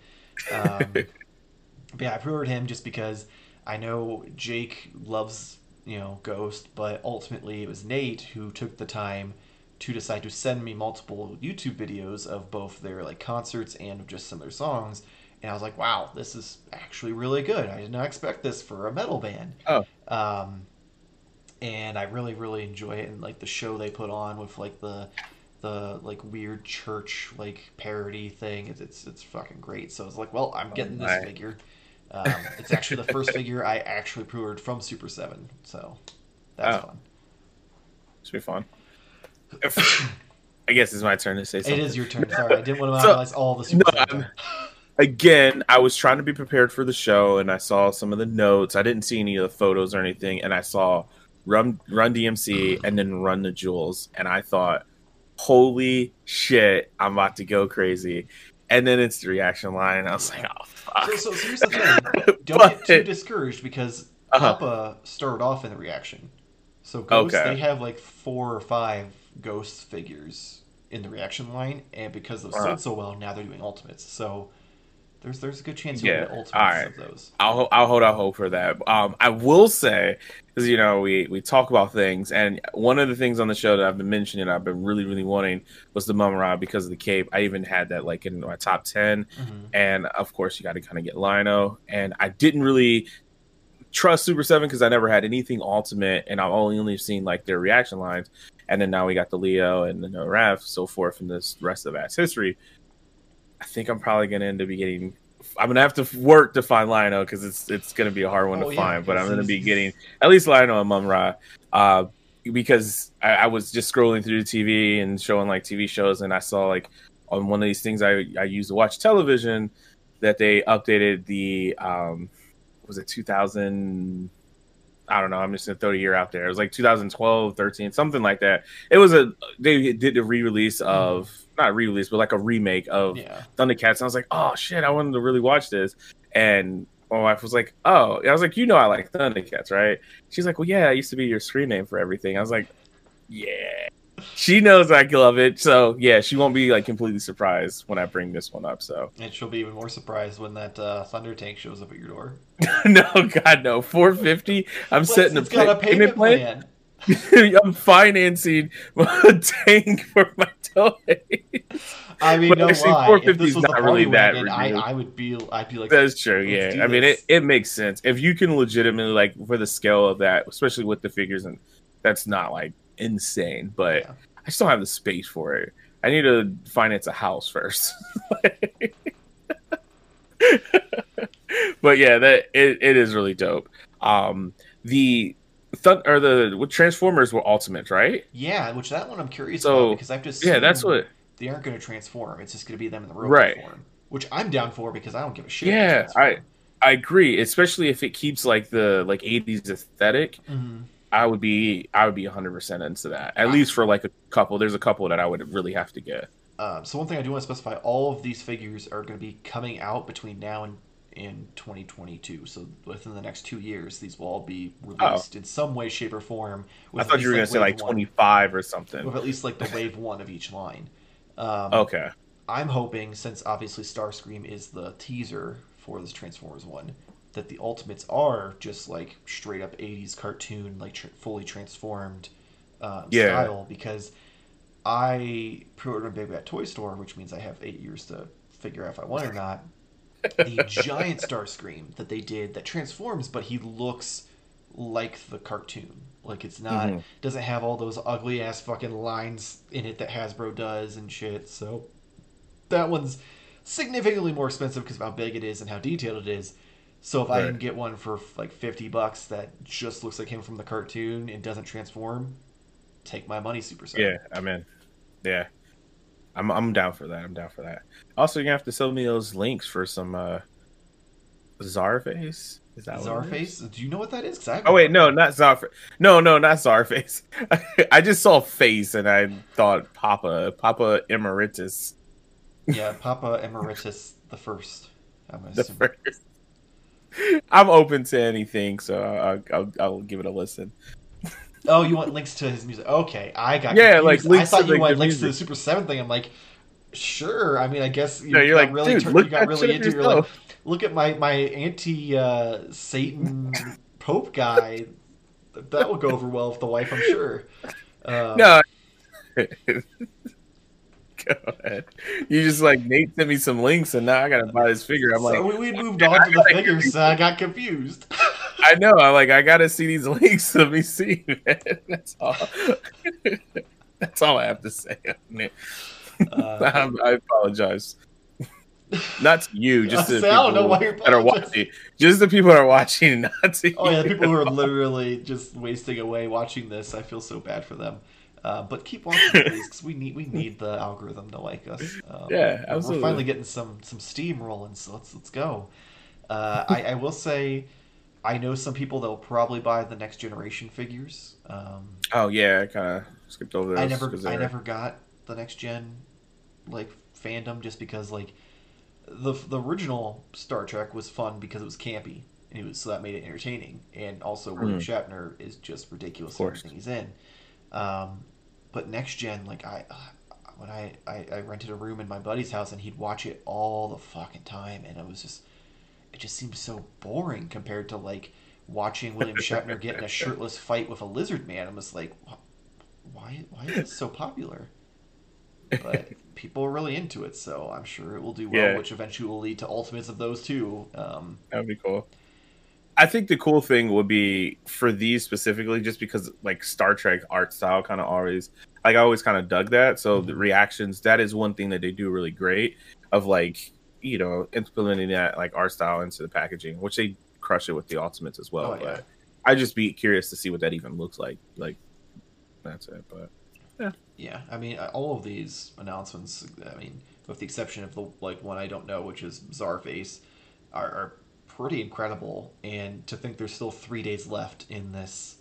Um, but yeah, I pre-ordered him just because I know Jake loves you know Ghost, but ultimately it was Nate who took the time to decide to send me multiple YouTube videos of both their like concerts and of just some of their songs. And I was like, wow, this is actually really good. I did not expect this for a metal band. Oh. Um, and I really, really enjoy it. And like the show they put on with like the the like weird church like parody thing, it's it's, it's fucking great. So I was like, well, I'm getting this Alright. figure. Um, it's actually the first figure I actually pre-ordered from Super Seven. So that's Oh. fun. Should be fun. I guess it's my turn to say something. It is your turn. Sorry, I didn't want to So- monopolize all the Super No, Seven. I'm- Again, I was trying to be prepared for the show, and I saw some of the notes. I didn't see any of the photos or anything, and I saw Run Run DMC and then Run the Jewels, and I thought, "Holy shit, I'm about to go crazy!" And then it's the reaction line, and I was like, "Oh fuck!" So, so, here's the thing. Don't get too discouraged because Uh-huh. Papa started off in the reaction. So Ghost, Okay. they have like four or five Ghost figures in the reaction line, and because those Uh-huh. sold so well, now they're doing Ultimates. So there's there's a good chance you'll Yeah, get Ultimates of those. I'll I'll hold out hope for that. Um, I will say, because you know we we talk about things, and one of the things on the show that I've been mentioning, I've been really really wanting was the Mumm-Ra because of the cape. I even had that like in my top ten, Mhm. and of course you got to kind of get Lion-O, and I didn't really trust Super Seven because I never had anything Ultimate, and I've only only seen like their reaction lines, and then now we got the Leo and the No Raph, so forth, and this rest of that's history. I think I'm probably gonna end up be getting. I'm gonna have to work to find Lion-O because it's it's gonna be a hard one Oh, to yeah, find, but I'm gonna be getting at least Lion-O and Mumm-Ra, uh, because I, I was just scrolling through the TV and showing like TV shows, and I saw like on one of these things I I use to watch television that they updated the um was it 2000 I don't know. I'm just gonna throw the year out there. It was like 2012, 13, something like that. It was a they did a re-release of not re-release, but like a remake of Yeah. Thundercats. And I was like, oh shit, I wanted to really watch this. And my wife was like, oh, I was like, you know, I like Thundercats, right? She's like, well, yeah, I used to be your screen name for everything. I was like, yeah. She knows I love it, so yeah, she won't be like completely surprised when I bring this one up. So And she'll be even more surprised when that uh, Thunder Tank shows up at your door. no, God, no, four fifty. I'm But setting it's a got a pay- payment plan. I'm financing a tank for my toy. I mean, But no actually, lie. 450 is not really that wagon, I. I would be, I'd be like, That's true. Yeah, I mean, it, it makes sense if you can legitimately like for the scale of that, especially with the figures, and that's not like insane. But Yeah. I still have the space for it. I need to finance a house first. but yeah, that it, it is really dope. Um, the or the what Transformers were ultimate, right? yeah, which that one I'm curious So, about because I've just Yeah, that's what. they aren't going to transform. It's just going to be them in the robot Right. form, which I'm down for because I don't give a shit. Yeah, transform. I agree, especially if it keeps like the like 80s aesthetic. Mhm. I would be I would be 100% into that. At least for like a couple. There's a couple that I would really have to get. Um, so one thing I do want to specify: all of these figures are going to be coming out between now and in 2022. So within the next two years, these will all be released in some way, shape, or form. Oh. I thought you were least, going to say like one- 25 or something. with at least like the wave one of each line. Um, Okay. I'm hoping, since obviously Starscream is the teaser for this Transformers one, that the Ultimates are just like straight up 80s cartoon, like tr- fully transformed um, Yeah. style. Because I pre-ordered a Big Bad Toy Store, which means I have eight years to figure out if I want it or not. The giant Starscream that they did that transforms, but he looks like the cartoon. Like it's not Mhm. doesn't have all those ugly ass fucking lines in it that Hasbro does and shit. So that one's significantly more expensive because of how big it is and how detailed it is. So if I can Right. get one for like fifty bucks that just looks like him from the cartoon and doesn't transform, take my money, Super Seven. Yeah, I'm in. Yeah, I'm I'm down for that. I'm down for that. Also, you're gonna have to send me those links for some uh Czarface. Is that Czarface? Do you know what that is? oh wait, no, not Czarface. No, no, not Czarface. I just saw face and I thought Papa, Papa Emeritus. Yeah, Papa Emeritus the first. I'm the first. I'm open to anything, so I'll, I'll, I'll give it a listen. Oh, you want links to his music? Okay, I got. Yeah, confused. like I thought you wanted links music. to the Super Seven thing. I'm like, sure. I mean, I guess you no, you're like, really, dude, look you got really into. You're like, look at my my anti uh, Satan Pope guy. That will go over well with the wife, I'm sure. Um, no. Go ahead. You just like Nate sent me some links, and now I gotta buy this figure. I'm so like, we, moved on to the figures, so I got confused. I know. I'm like, I gotta see these links. Let me see, man. That's all. That's all I have to say. Uh, I apologize. Not to you, just to the people that are watching. Just the people that are watching, not to Oh yeah, people who are literally just wasting away watching this. I feel so bad for them. Uh, but keep watching, please, because we need we need the algorithm to like us. Um, yeah, absolutely. We're finally getting some some steam rolling, so let's let's go. Uh, I, I, will say, I know some people that will probably buy the next generation figures. Um, oh yeah, I kind of skipped over. This. I never I never got the next gen like fandom just because like the the original Star Trek was fun because it was campy and it was so that made it entertaining. And also William mm. Shatner is just ridiculous in everything he's in. Um, but next gen, like I uh, when I, I I rented a room in my buddy's house and he'd watch it all the fucking time, and it was just it just seems so boring compared to like watching William Shatner get in a shirtless fight with a lizard man. I'm just like, why why is it so popular? But people are really into it, so I'm sure it will do well, yeah. which eventually will lead to ultimates of those too. Um, that would be cool. I think the cool thing would be for these specifically, just because like Star Trek art style kind of always, like I always kind of dug that. So mm-hmm. the reactions, that is one thing that they do really great of like, you know, implementing that like art style into the packaging, which they crush it with the Ultimates as well. Oh, yeah. But I just be curious to see what that even looks like. Like, that's it. But yeah. Yeah, I mean, uh, all of these announcements, I mean, with the exception of the like one I don't know, which is Czarface, are, are pretty incredible. And to think there's still three days left in this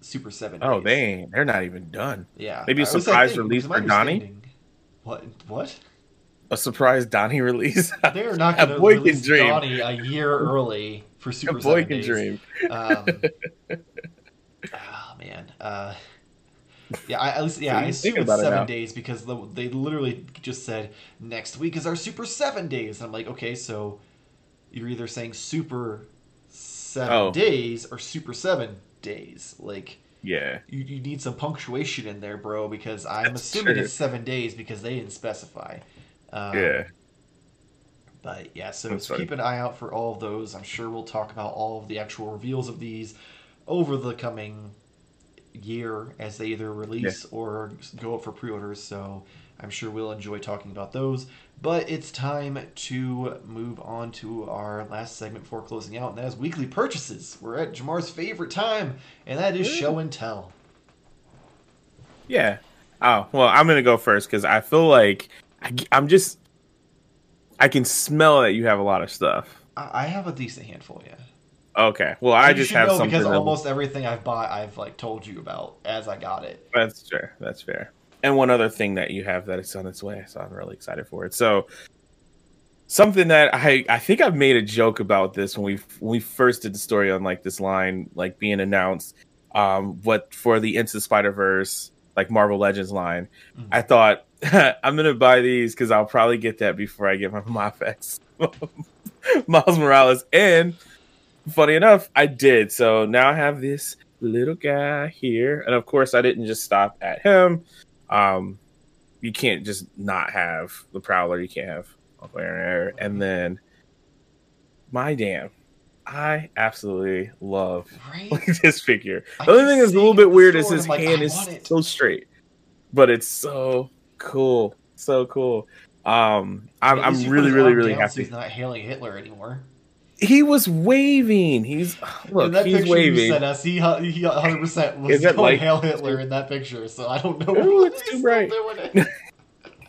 Super Seven. Oh, they ain't. They're not even done. Yeah, maybe a surprise release for Donnie. What? What? A surprise Donnie release. They're not going to release Donnie a year early for Super a boy can dream. Um, oh man. Uh, yeah, I, at least yeah, I assume it's seven it days because the, they literally just said next week is our Super Seven days. And I'm like, okay, so you're either saying Super Seven oh. days or Super Seven days. Like, yeah, you, you need some punctuation in there, bro, because I'm That's assuming true. it's seven days because they didn't specify. Um, yeah. But yeah, so keep an eye out for all of those. I'm sure we'll talk about all of the actual reveals of these over the coming year as they either release yeah. or go up for pre-orders. So I'm sure we'll enjoy talking about those. But it's time to move on to our last segment before closing out, and that is weekly purchases. We're at Jamar's favorite time, and that is show and tell. Yeah. Oh well, I'm gonna go first because I feel like I, I'm just I can smell that you have a lot of stuff. I have a decent handful, yeah. Okay. Well, I just have something because almost everything I've bought, I've like told you about as I got it. That's fair. That's fair. And one other thing that you have that is on its way, so I'm really excited for it. So something that I I think I've made a joke about this when we when we first did the story on like this line like being announced. Um, what for the Into the Spider Verse like Marvel Legends line, mm-hmm. I thought I'm gonna buy these because I'll probably get that before I get my Mafex Miles Morales and funny enough, I did. So now I have this little guy here, and of course, I didn't just stop at him. Um, you can't just not have the Prowler. You can't have Air, and then my damn. I absolutely love right? like this figure. The only thing that's a little bit weird is his like, hand is so straight, but it's so cool, so cool. Um, I'm, I'm really, really, really happy. He's not hailing Hitler anymore. he was waving. He's look, in that he's picture waving. You sent us, he he 100 percent was going like, Hail Hitler in that picture. So I don't know. Ooh, it's too bright.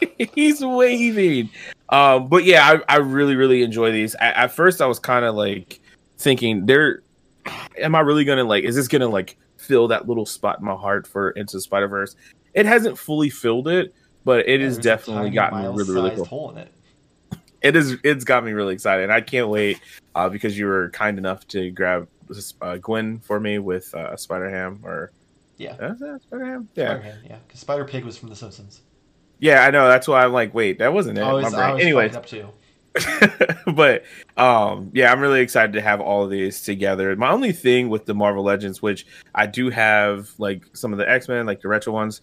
he's waving. Um, but yeah, I, I really really enjoy these. I, at first, I was kind of like thinking, there, am I really gonna like? Is this gonna like fill that little spot in my heart for Into Spider Verse? It hasn't fully filled it, but it has definitely gotten me really really cool. Hole in it. It is it's got me really excited and i can't wait uh, because you were kind enough to grab uh, gwen for me with uh, spider ham or yeah. Spider ham? Yeah. Spider yeah because spider pig was from the simpsons. Yeah i know that's why i'm like wait that wasn't it anyways. up too. but um yeah i'm really excited to have all of these together. My only thing with the marvel legends which i do have like some of the x-men like the retro ones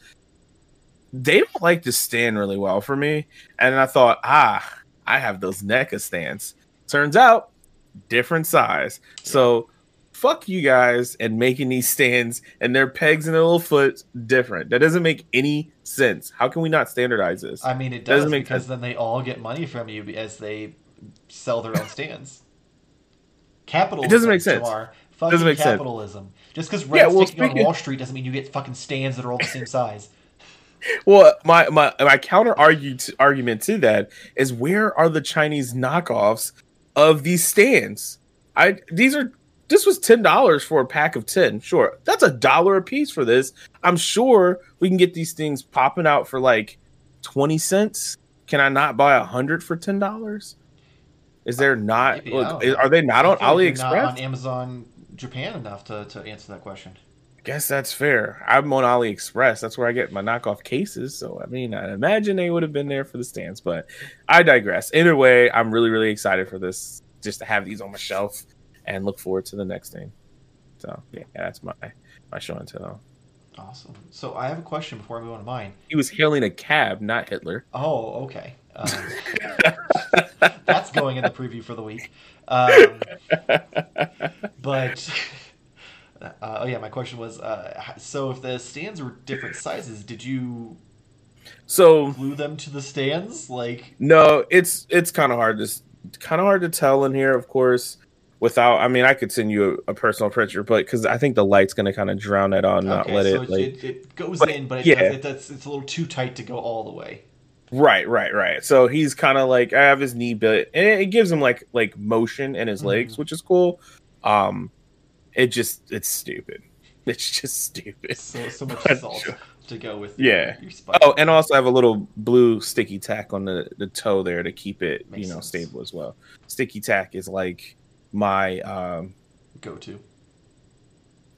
they don't like to stand really well for me and i thought ah I have those NECA stands. Turns out, different size. So fuck you guys and making these stands and their pegs and their little foot different. That doesn't make any sense. How can we not standardize this? I mean, it does doesn't because then they all get money from you as they sell their own stands. Capitalism. It doesn't make sense. Fucking doesn't make capitalism. Sense. Just because rent's yeah, well, on Wall Street doesn't mean you get fucking stands that are all the same size well, my my my counter argue to, argument to that is where are the Chinese knockoffs of these stands? I these are this was ten dollars for a pack of ten. Sure, that's a dollar a piece for this. I'm sure we can get these things popping out for like twenty cents. Can I not buy a hundred for ten dollars? Is there uh, not? Maybe, look, are they not on AliExpress? Not on Amazon Japan enough to, to answer that question guess that's fair. I'm on AliExpress. That's where I get my knockoff cases. So I mean, I imagine they would have been there for the stands, but I digress. Either way, I'm really, really excited for this just to have these on my shelf and look forward to the next thing. So yeah, that's my my show and tell. Awesome. So I have a question before I move on to mine. He was hailing a cab, not Hitler. Oh, okay. Um, that's going in the preview for the week. Um, but uh, oh yeah, my question was, uh, so if the stands were different sizes, did you so glue them to the stands? Like no, it's it's kind of hard to kind of hard to tell in here, of course. Without, I mean, I could send you a, a personal picture, but because I think the light's going to kind of drown it on, not let so it, like it, it goes but, in, but it yeah, does, it does, it's a little too tight to go all the way. Right, right, right. So he's kind of like I have his knee bit, and it, gives him like like motion in his mm-hmm. legs, which is cool. Um, it just it's stupid. It's just stupid. So, so much salt to go with. Yeah. Your, your oh, and also I have a little blue sticky tack on the the toe there to keep it Makes you know sense. stable as well. Sticky tack is like my um go to.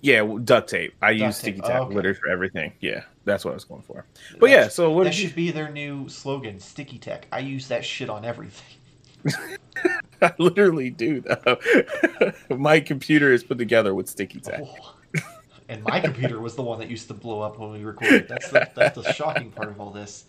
Yeah, duct tape. I duct use tape. sticky tack oh, okay. literally for everything. Yeah, that's what I was going for. But that yeah, so what that should you... be their new slogan: sticky tack. I use that shit on everything. I literally do though. my computer is put together with sticky tack. Oh. And my computer was the one that used to blow up when we recorded. That's the, that's the shocking part of all this.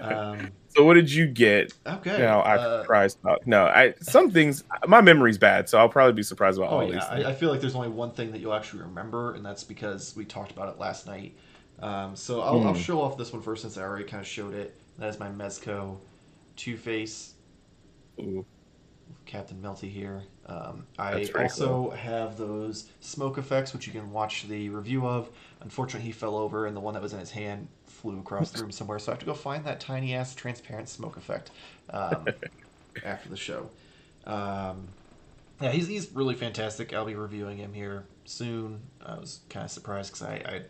Um, so what did you get? Okay. You know, I'm uh, surprised about. No, I some things. My memory's bad, so I'll probably be surprised about oh, all yeah. these. I, I, feel like there's only one thing that you'll actually remember, and that's because we talked about it last night. Um, so I'll, mm. I'll, hmm. show off this one first, since I already kind of showed it. That is my Mezco Two Face Ooh. Captain Melty here. Um, I also cool. have those smoke effects, which you can watch the review of. Unfortunately, he fell over, and the one that was in his hand flew across the room somewhere. So I have to go find that tiny ass transparent smoke effect um, after the show. Um, yeah, he's he's really fantastic. I'll be reviewing him here soon. I was kind of surprised because I I'd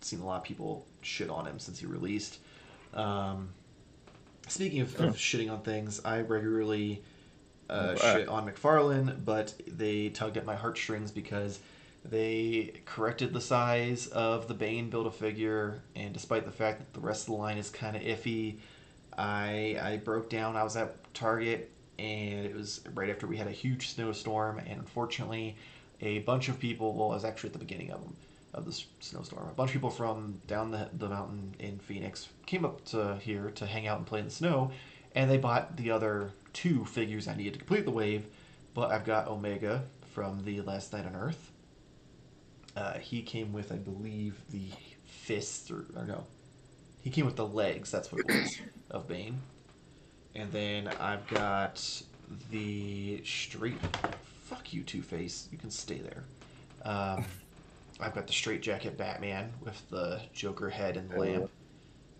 seen a lot of people shit on him since he released. Um, Speaking of, of shitting on things, I regularly uh, shit on McFarlane, but they tugged at my heartstrings because they corrected the size of the Bane build a figure, and despite the fact that the rest of the line is kind of iffy, I I broke down. I was at Target, and it was right after we had a huge snowstorm, and unfortunately, a bunch of people. Well, I was actually at the beginning of them of the snowstorm. A bunch of people from down the, the mountain in Phoenix came up to here to hang out and play in the snow, and they bought the other two figures I needed to complete the wave. But I've got Omega from the Last Knight on Earth. Uh, he came with, I believe, the fists, or, or no, he came with the legs. That's what it was of Bane. And then I've got the straight fuck you, Two Face. You can stay there. Um, I've got the straight jacket Batman with the Joker head and lamp,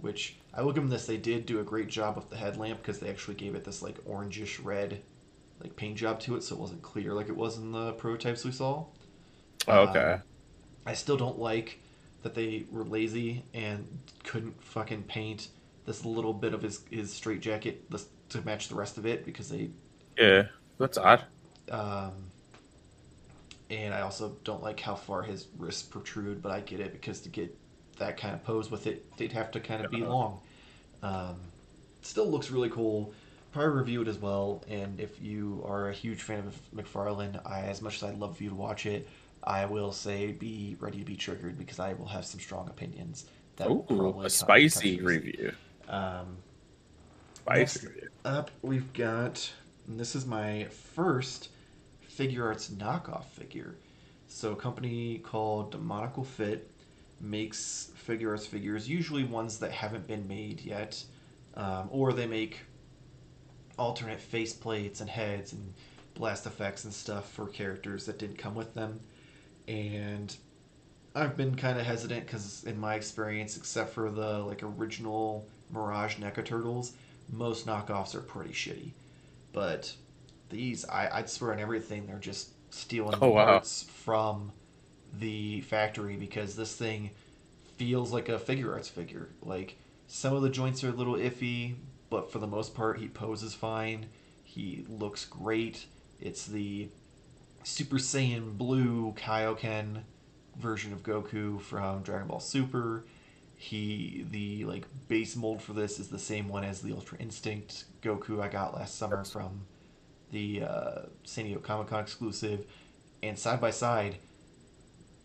which I will give them this. They did do a great job with the headlamp because they actually gave it this like orangish red, like paint job to it, so it wasn't clear like it was in the prototypes we saw. Oh, okay. Um, I still don't like that they were lazy and couldn't fucking paint this little bit of his his straight jacket to match the rest of it because they. Yeah, that's odd. Um, and I also don't like how far his wrists protrude, but I get it because to get that kind of pose with it, they'd have to kind of be long. Um, still looks really cool. Probably review it as well. And if you are a huge fan of McFarlane, I, as much as I'd love for you to watch it, I will say be ready to be triggered because I will have some strong opinions. That Ooh, a spicy review. Um, spicy review. Up, we've got. this is my first Figuarts knockoff figure. So a company called Demoniacal Fit makes Figuarts figures, usually ones that haven't been made yet, um, or they make alternate face plates and heads and blast effects and stuff for characters that didn't come with them. And I've been kind of hesitant because, in my experience, except for the like original Mirage NECA Turtles, most knockoffs are pretty shitty. But these, I, I'd swear on everything, they're just stealing oh, parts wow. from the factory because this thing feels like a Figuarts figure. Like some of the joints are a little iffy, but for the most part, he poses fine. He looks great. It's the Super Saiyan Blue Kaioken version of Goku from Dragon Ball Super. He the like base mold for this is the same one as the Ultra Instinct Goku I got last summer from the uh, San Diego Comic Con exclusive, and side by side,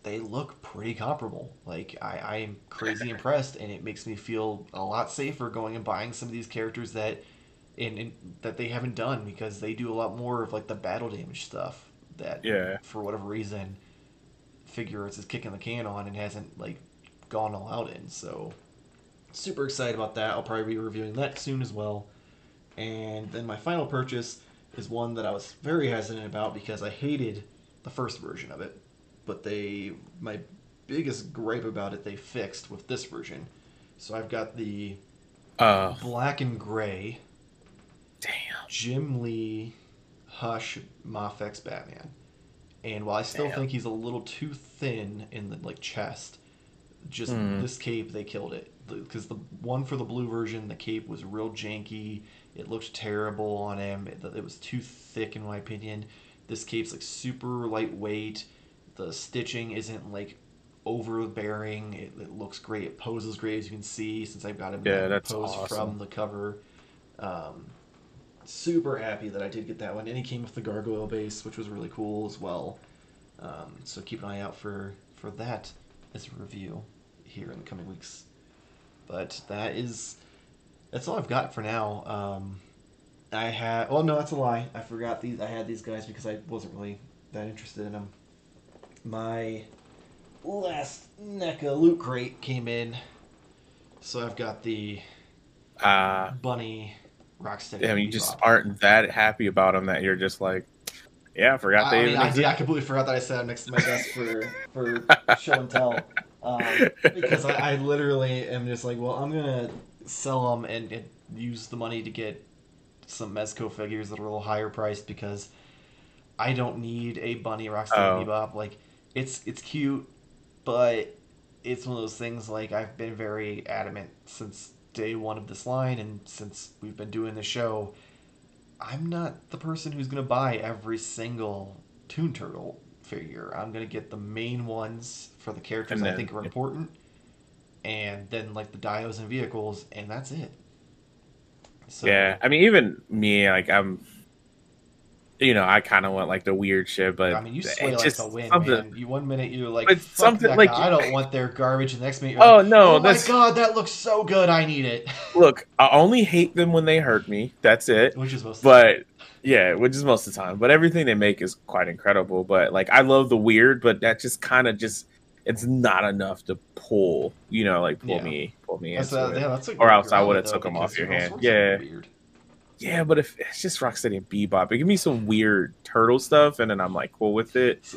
they look pretty comparable. Like I, I am crazy impressed, and it makes me feel a lot safer going and buying some of these characters that, in, that they haven't done because they do a lot more of like the battle damage stuff that yeah for whatever reason, Figuarts is kicking the can on and hasn't like gone all out in. So super excited about that. I'll probably be reviewing that soon as well. And then my final purchase is one that I was very hesitant about because I hated the first version of it. But they, my biggest gripe about it, they fixed with this version. So I've got the uh, black and gray. Damn. Jim Lee, Hush, Mafex Batman. And while I still damn. think he's a little too thin in the like chest, just mm. this cape they killed it because the one for the blue version the cape was real janky it looked terrible on him. It, it was too thick, in my opinion. This cape's like super lightweight. The stitching isn't like overbearing. It, it looks great. It poses great, as you can see, since I've got him yeah, that's pose awesome. from the cover. Um, super happy that I did get that one. And he came with the gargoyle base, which was really cool as well. Um, so keep an eye out for for that as a review here in the coming weeks. But that is that's all I've got for now. Um, I had. Oh no, that's a lie. I forgot these. I had these guys because I wasn't really that interested in them. My last NECA loot crate came in, so I've got the uh, bunny Rocksteady. Yeah, I mean, you just aren't that happy about them that you're just like, yeah, I forgot they. I, mean, I, I, completely forgot that I sat next to my desk for for show and tell. Um, because I, I literally am just like, well, I'm gonna sell them and, and use the money to get some Mezco figures that are a little higher priced because I don't need a bunny Rocksteady oh. Bebop. Like it's it's cute, but it's one of those things like I've been very adamant since day one of this line and since we've been doing the show. I'm not the person who's gonna buy every single Toon Turtle figure. I'm gonna get the main ones for the characters then, I think are important and then like the dios and vehicles, and that's it. So, yeah, I mean, even me, like I'm, you know, I kind of want like the weird shit, but I mean, you sway like just the wind, man. You one minute you're like, something like guy. I don't want their garbage, and the next minute, oh like, no, oh my god, that looks so good, I need it. Look, I only hate them when they hurt me. That's it. Which is most, but yeah, which is most of the time. But everything they make is quite incredible. But like, I love the weird, but that just kind of just it's not enough to pull, you know, like pull yeah. me, pull me that's into a, it. Yeah, that's or else I would have took them off your hand. Yeah. Yeah, but if it's just Rocksteady and Bebop, it give me some weird turtle stuff, and then I'm like cool with it.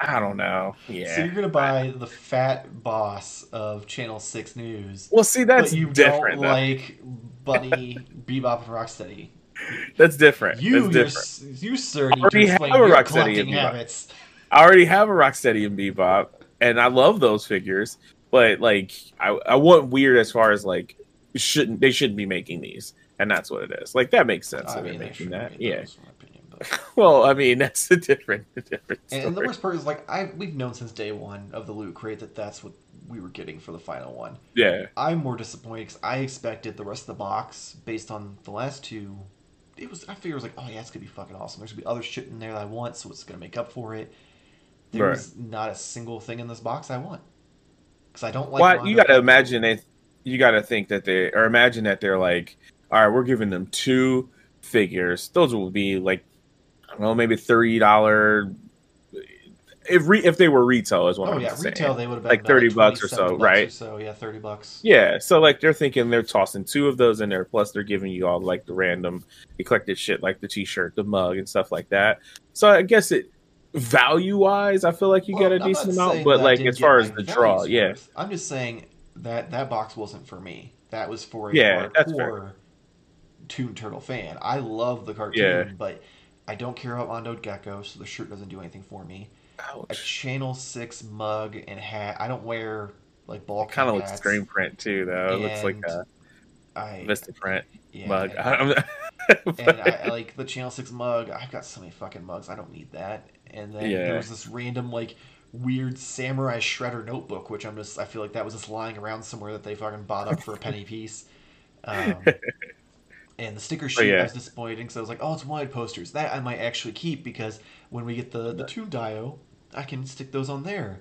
I don't know. Yeah. So you're gonna buy the fat boss of Channel Six News. Well, see, that's but you different. Don't like Bunny, Bebop, and Rocksteady. That's different. You, that's different. you, sir, need to explain your Rocksteady collecting habits. I already have a Rocksteady and Bebop, and I love those figures. But like, I I want weird as far as like shouldn't they shouldn't be making these, and that's what it is. Like that makes sense. I mean, making that. Yeah. Opinion, well, I mean that's a different, a different. Story. And the worst part is like I we've known since day one of the loot crate that that's what we were getting for the final one. Yeah. I'm more disappointed because I expected the rest of the box based on the last two. It was I figured it was like oh yeah it's gonna be fucking awesome. There's gonna be other shit in there that I want, so it's gonna make up for it. There's right. not a single thing in this box I want because I don't like. Well, you got to imagine they you got to think that they or imagine that they're like, all right, we're giving them two figures. Those will be like, I don't know, maybe thirty dollar. If re, if they were retail is what oh, I'm saying. Oh, yeah, saying. retail they would have like thirty bucks or so, right? Or so yeah, thirty bucks. Yeah, so like they're thinking they're tossing two of those in there, plus they're giving you all like the random eclectic shit, like the T-shirt, the mug, and stuff like that. So I guess it value wise, I feel like you well, get a I'm decent amount, but like as far as the draw, yeah. I'm just saying that that box wasn't for me. That was for yeah, hardcore Toon Turtle fan. I love the cartoon, yeah. but I don't care about Mondo Gecko, so the shirt doesn't do anything for me. Ouch. A Channel Six mug and hat. I don't wear like ball. Kind of looks screen print too, though. It looks like a I, Vistaprint yeah, mug. And, and I, like the Channel Six mug. I've got so many fucking mugs. I don't need that. And then yeah. there was this random like weird samurai shredder notebook, which I'm just I feel like that was just lying around somewhere that they fucking bought up for a penny piece. Um, and the sticker oh, sheet yeah. was disappointing, so I was like, oh, it's wide posters. That I might actually keep because when we get the the Toon Dio, I can stick those on there.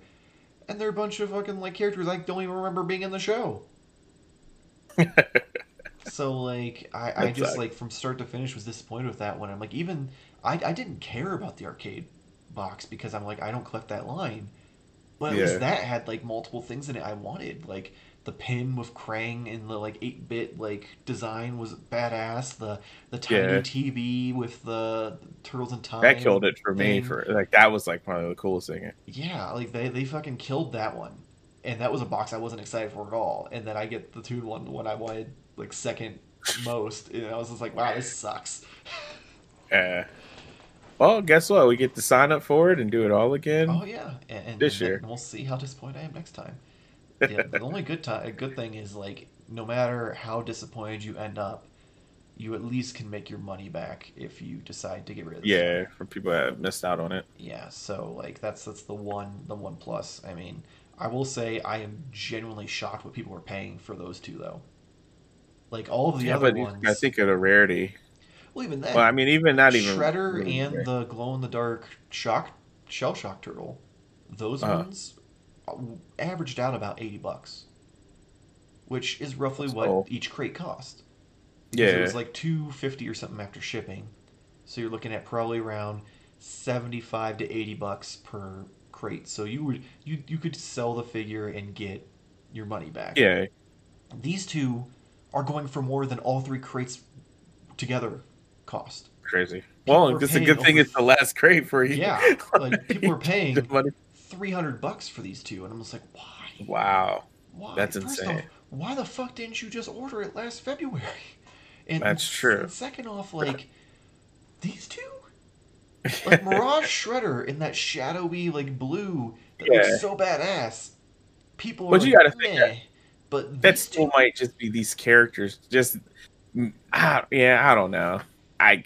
And they're a bunch of fucking like characters I don't even remember being in the show. so like I, I just like from start to finish was disappointed with that one. I'm like even I, I didn't care about the arcade box because I'm like I don't collect that line. But at yeah. least that had like multiple things in it I wanted. Like the pin with Krang and the like eight bit like design was badass. The the tiny yeah. TV with the, Turtles in Time. That killed it for thing. me for like that was like one of the coolest things. Yeah, like they, they fucking killed that one. And that was a box I wasn't excited for at all. And then I get the two one when I wanted like second most, and I was just like, wow, this sucks. Yeah. Well, guess what? We get to sign up for it and do it all again. Oh yeah, and, and this and year we'll see how disappointed I am next time. Yeah, the only good time, a good thing is like no matter how disappointed you end up, you at least can make your money back if you decide to get rid of. This. Yeah, for people that missed out on it. Yeah, so like that's that's the one the one plus. I mean, I will say I am genuinely shocked what people were paying for those two though. Like all of the yeah, other ones, I think of a rarity. Well, even that. Well, I mean, even not even Shredder really and the glow in the dark shock shell shock turtle. Those uh-huh. ones averaged out about eighty bucks, which is roughly That's what cool. each crate cost. Yeah, it was like two fifty or something after shipping. So you're looking at probably around seventy-five to eighty bucks per crate. So you would you you could sell the figure and get your money back. Yeah. These two are going for more than all three crates together cost. Crazy. People well, it's a good thing over... it's the last crate for you. Yeah, like people are paying three hundred bucks for these two, and I'm just like, why? Wow, why? That's First insane. Off, why the fuck didn't you just order it last February? And That's true. And second off, like these two, like Mirage Shredder in that shadowy like blue that yeah. looks so badass. People, but you like, gotta think that, but that still two... might just be these characters. Just, mm, I, yeah, I don't know. I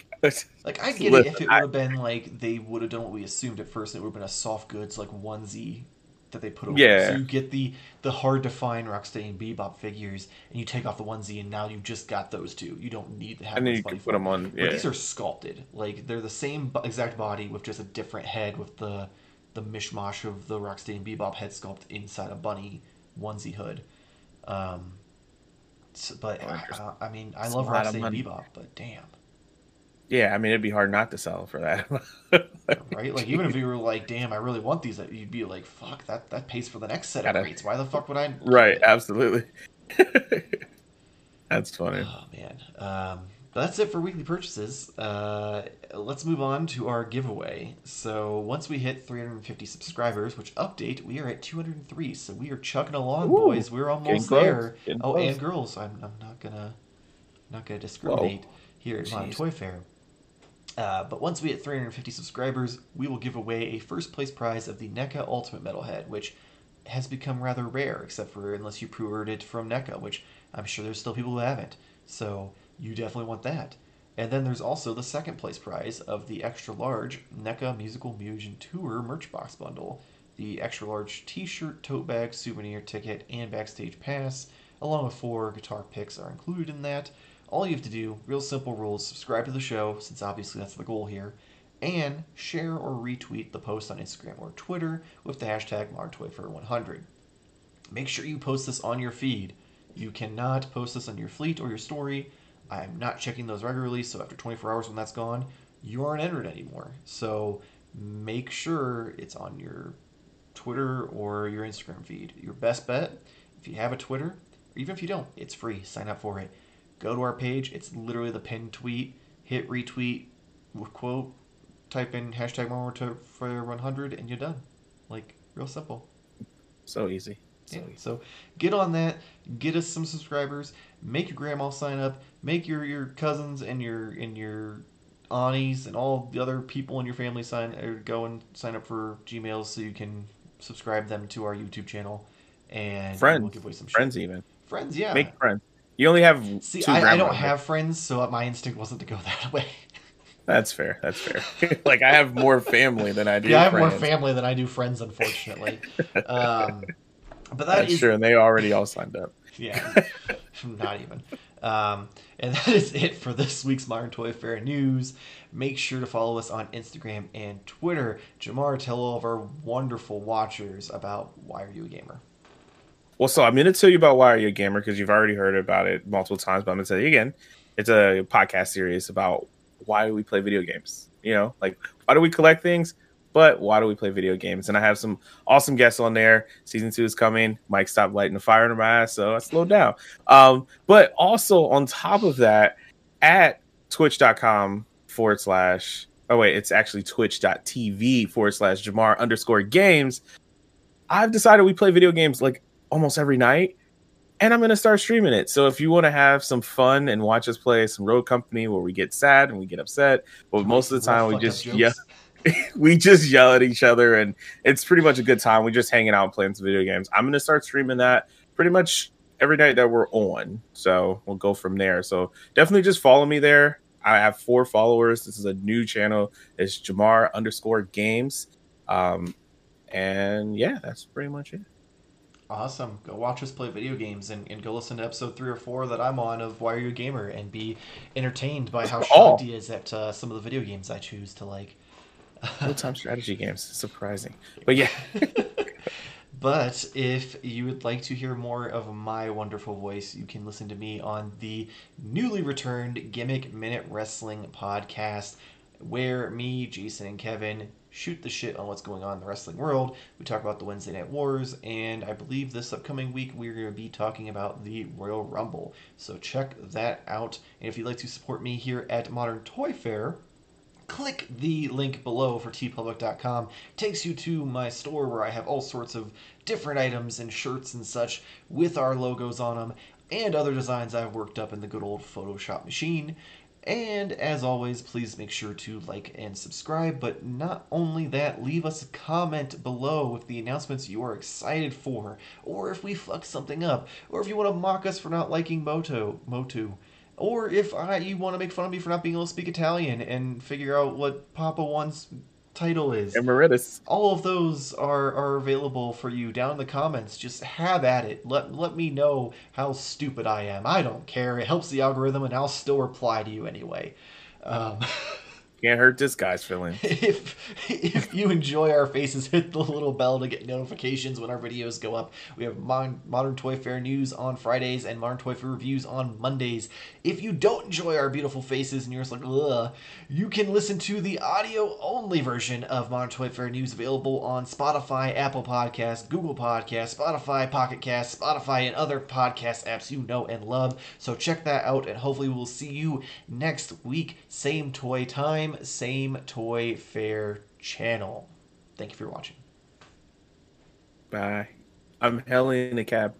like I get it if it would have been like they would have done what we assumed at first. It would have been a soft goods like onesie that they put over. Yeah. So you get the the hard to find Rocksteady and Bebop figures, and you take off the onesie, and now you've just got those two. You don't need to have. And then you can put them on. Yeah. But these are sculpted. Like they're the same exact body with just a different head with the the mishmash of the Rocksteady and Bebop head sculpt inside a bunny onesie hood. Um, so, but oh, I, I, mean, I love Rocksteady and Bebop, but damn. Yeah, I mean it'd be hard not to sell for that. right? Like even if you were like, "Damn, I really want these," you'd be like, "Fuck, that that pays for the next set Gotta, of rates. Why the fuck would I?" Right, absolutely. That's funny. Oh man. Um, that's it for weekly purchases. Uh, let's move on to our giveaway. So once we hit 350 subscribers, which update, we are at 203. So we are chugging along, Ooh, boys. We're almost there. oh, close. and girls. I'm, I'm not gonna not gonna discriminate Whoa. here at Toy Fair. Uh, but once we hit 350 subscribers, we will give away a first place prize of the NECA Ultimate Metalhead, which has become rather rare, except for unless you pre-ordered it from NECA, which I'm sure there's still people who haven't. So you definitely want that. And then there's also the second place prize of the extra large NECA Musical Musion Tour merch box bundle. The extra large t shirt, tote bag, souvenir ticket, and backstage pass, along with four guitar picks, are included in that. All you have to do, real simple rules subscribe to the show, since obviously that's the goal here, and share or retweet the post on Instagram or Twitter with the hashtag ModernToyFair100. Make sure you post this on your feed. You cannot post this on your fleet or your story I'm not checking those regularly, so after 24 hours when that's gone, you aren't entered anymore. So make sure it's on your Twitter or your Instagram feed. Your best bet, if you have a Twitter, or even if you don't, it's free. Sign up for it. Go to our page. It's literally the pinned tweet. Hit retweet quote. Type in hashtag one more to for 100 and you're done. Like real simple. So easy. So, yeah. so get on that. Get us some subscribers. Make your grandma sign up make your your cousins and your and your aunties and all the other people in your family sign or go and sign up for Gmails so you can subscribe them to our YouTube channel and friends, we'll give away some friends shit. even friends. Yeah, make friends. You only have see. I, I, don't have friends, so my instinct wasn't to go that way. That's fair. That's fair. like I have more family than I do. Friends. Yeah, I have friends. more family than I do friends, unfortunately. um, but that That's is... true, and they already all signed up. Yeah, not even. Um, and that is it for this week's Modern Toy Fair news. Make sure to follow us on Instagram and Twitter. Jamar, tell all of our wonderful watchers about Why Are You a Gamer? Well, so I'm going to tell you about Why Are You a Gamer because you've already heard about it multiple times, but I'm going to tell you again. It's a podcast series about why do we play video games? You know, like why do we collect things? but why do we play video games? And I have some awesome guests on there. Season two is coming. Mike stopped lighting the fire in my ass, so I slowed down. Um, but also on top of that, at twitch.com forward slash oh wait, it's actually twitch.tv forward slash Jamar underscore games. I've decided we play video games like almost every night. And I'm gonna start streaming it. So if you want to have some fun and watch us play some Rogue Company where we get sad and we get upset, but most of the time we just yeah, we just yell at each other and it's pretty much a good time. We're just hanging out and playing some video games. I'm gonna start streaming that pretty much every night that we're on. So we'll go from there. So definitely just follow me there. I have four followers. This is a new channel. It's Jamar underscore games. Um, and yeah, that's pretty much it. Awesome. Go watch us play video games and, and go listen to episode three or four that I'm on of Why Are You a Gamer and be entertained by how he is at uh, some of the video games I choose to like. Real time strategy games. Surprising. But yeah. but if you would like to hear more of my wonderful voice, you can listen to me on the newly returned Gimmick Minute Wrestling podcast, where me, Jason, and Kevin shoot the shit on what's going on in the wrestling world. We talk about the Wednesday Night Wars, and I believe this upcoming week we're going to be talking about the Royal Rumble. So check that out. And if you'd like to support me here at Modern Toy Fair, click the link below for teepublic.com. takes you to my store where I have all sorts of different items and shirts and such with our logos on them and other designs I've worked up in the good old Photoshop machine. And as always, please make sure to like and subscribe. But not only that, leave us a comment below with the announcements you are excited for, or if we fuck something up, or if you want to mock us for not liking Moto, Motu. Or if I, you want to make fun of me for not being able to speak Italian and figure out what Papa One's title is. Emeritus. All of those are, are available for you down in the comments. Just have at it. Let, let me know how stupid I am. I don't care. It helps the algorithm, and I'll still reply to you anyway. Um, Can't hurt this guy's feelings. If if you enjoy our faces, hit the little bell to get notifications when our videos go up. We have Modern, Modern Toy Fair news on Fridays and Modern Toy Fair reviews on Mondays. If you don't enjoy our beautiful faces and you're just like, ugh, you can listen to the audio only version of Modern Toy Fair news available on Spotify, Apple Podcasts, Google Podcasts, Spotify, Pocket Cast, Spotify, and other podcast apps you know and love. So check that out, and hopefully we'll see you next week. Same toy time, same toy fair channel. Thank you for watching. Bye. I'm hailing a cab.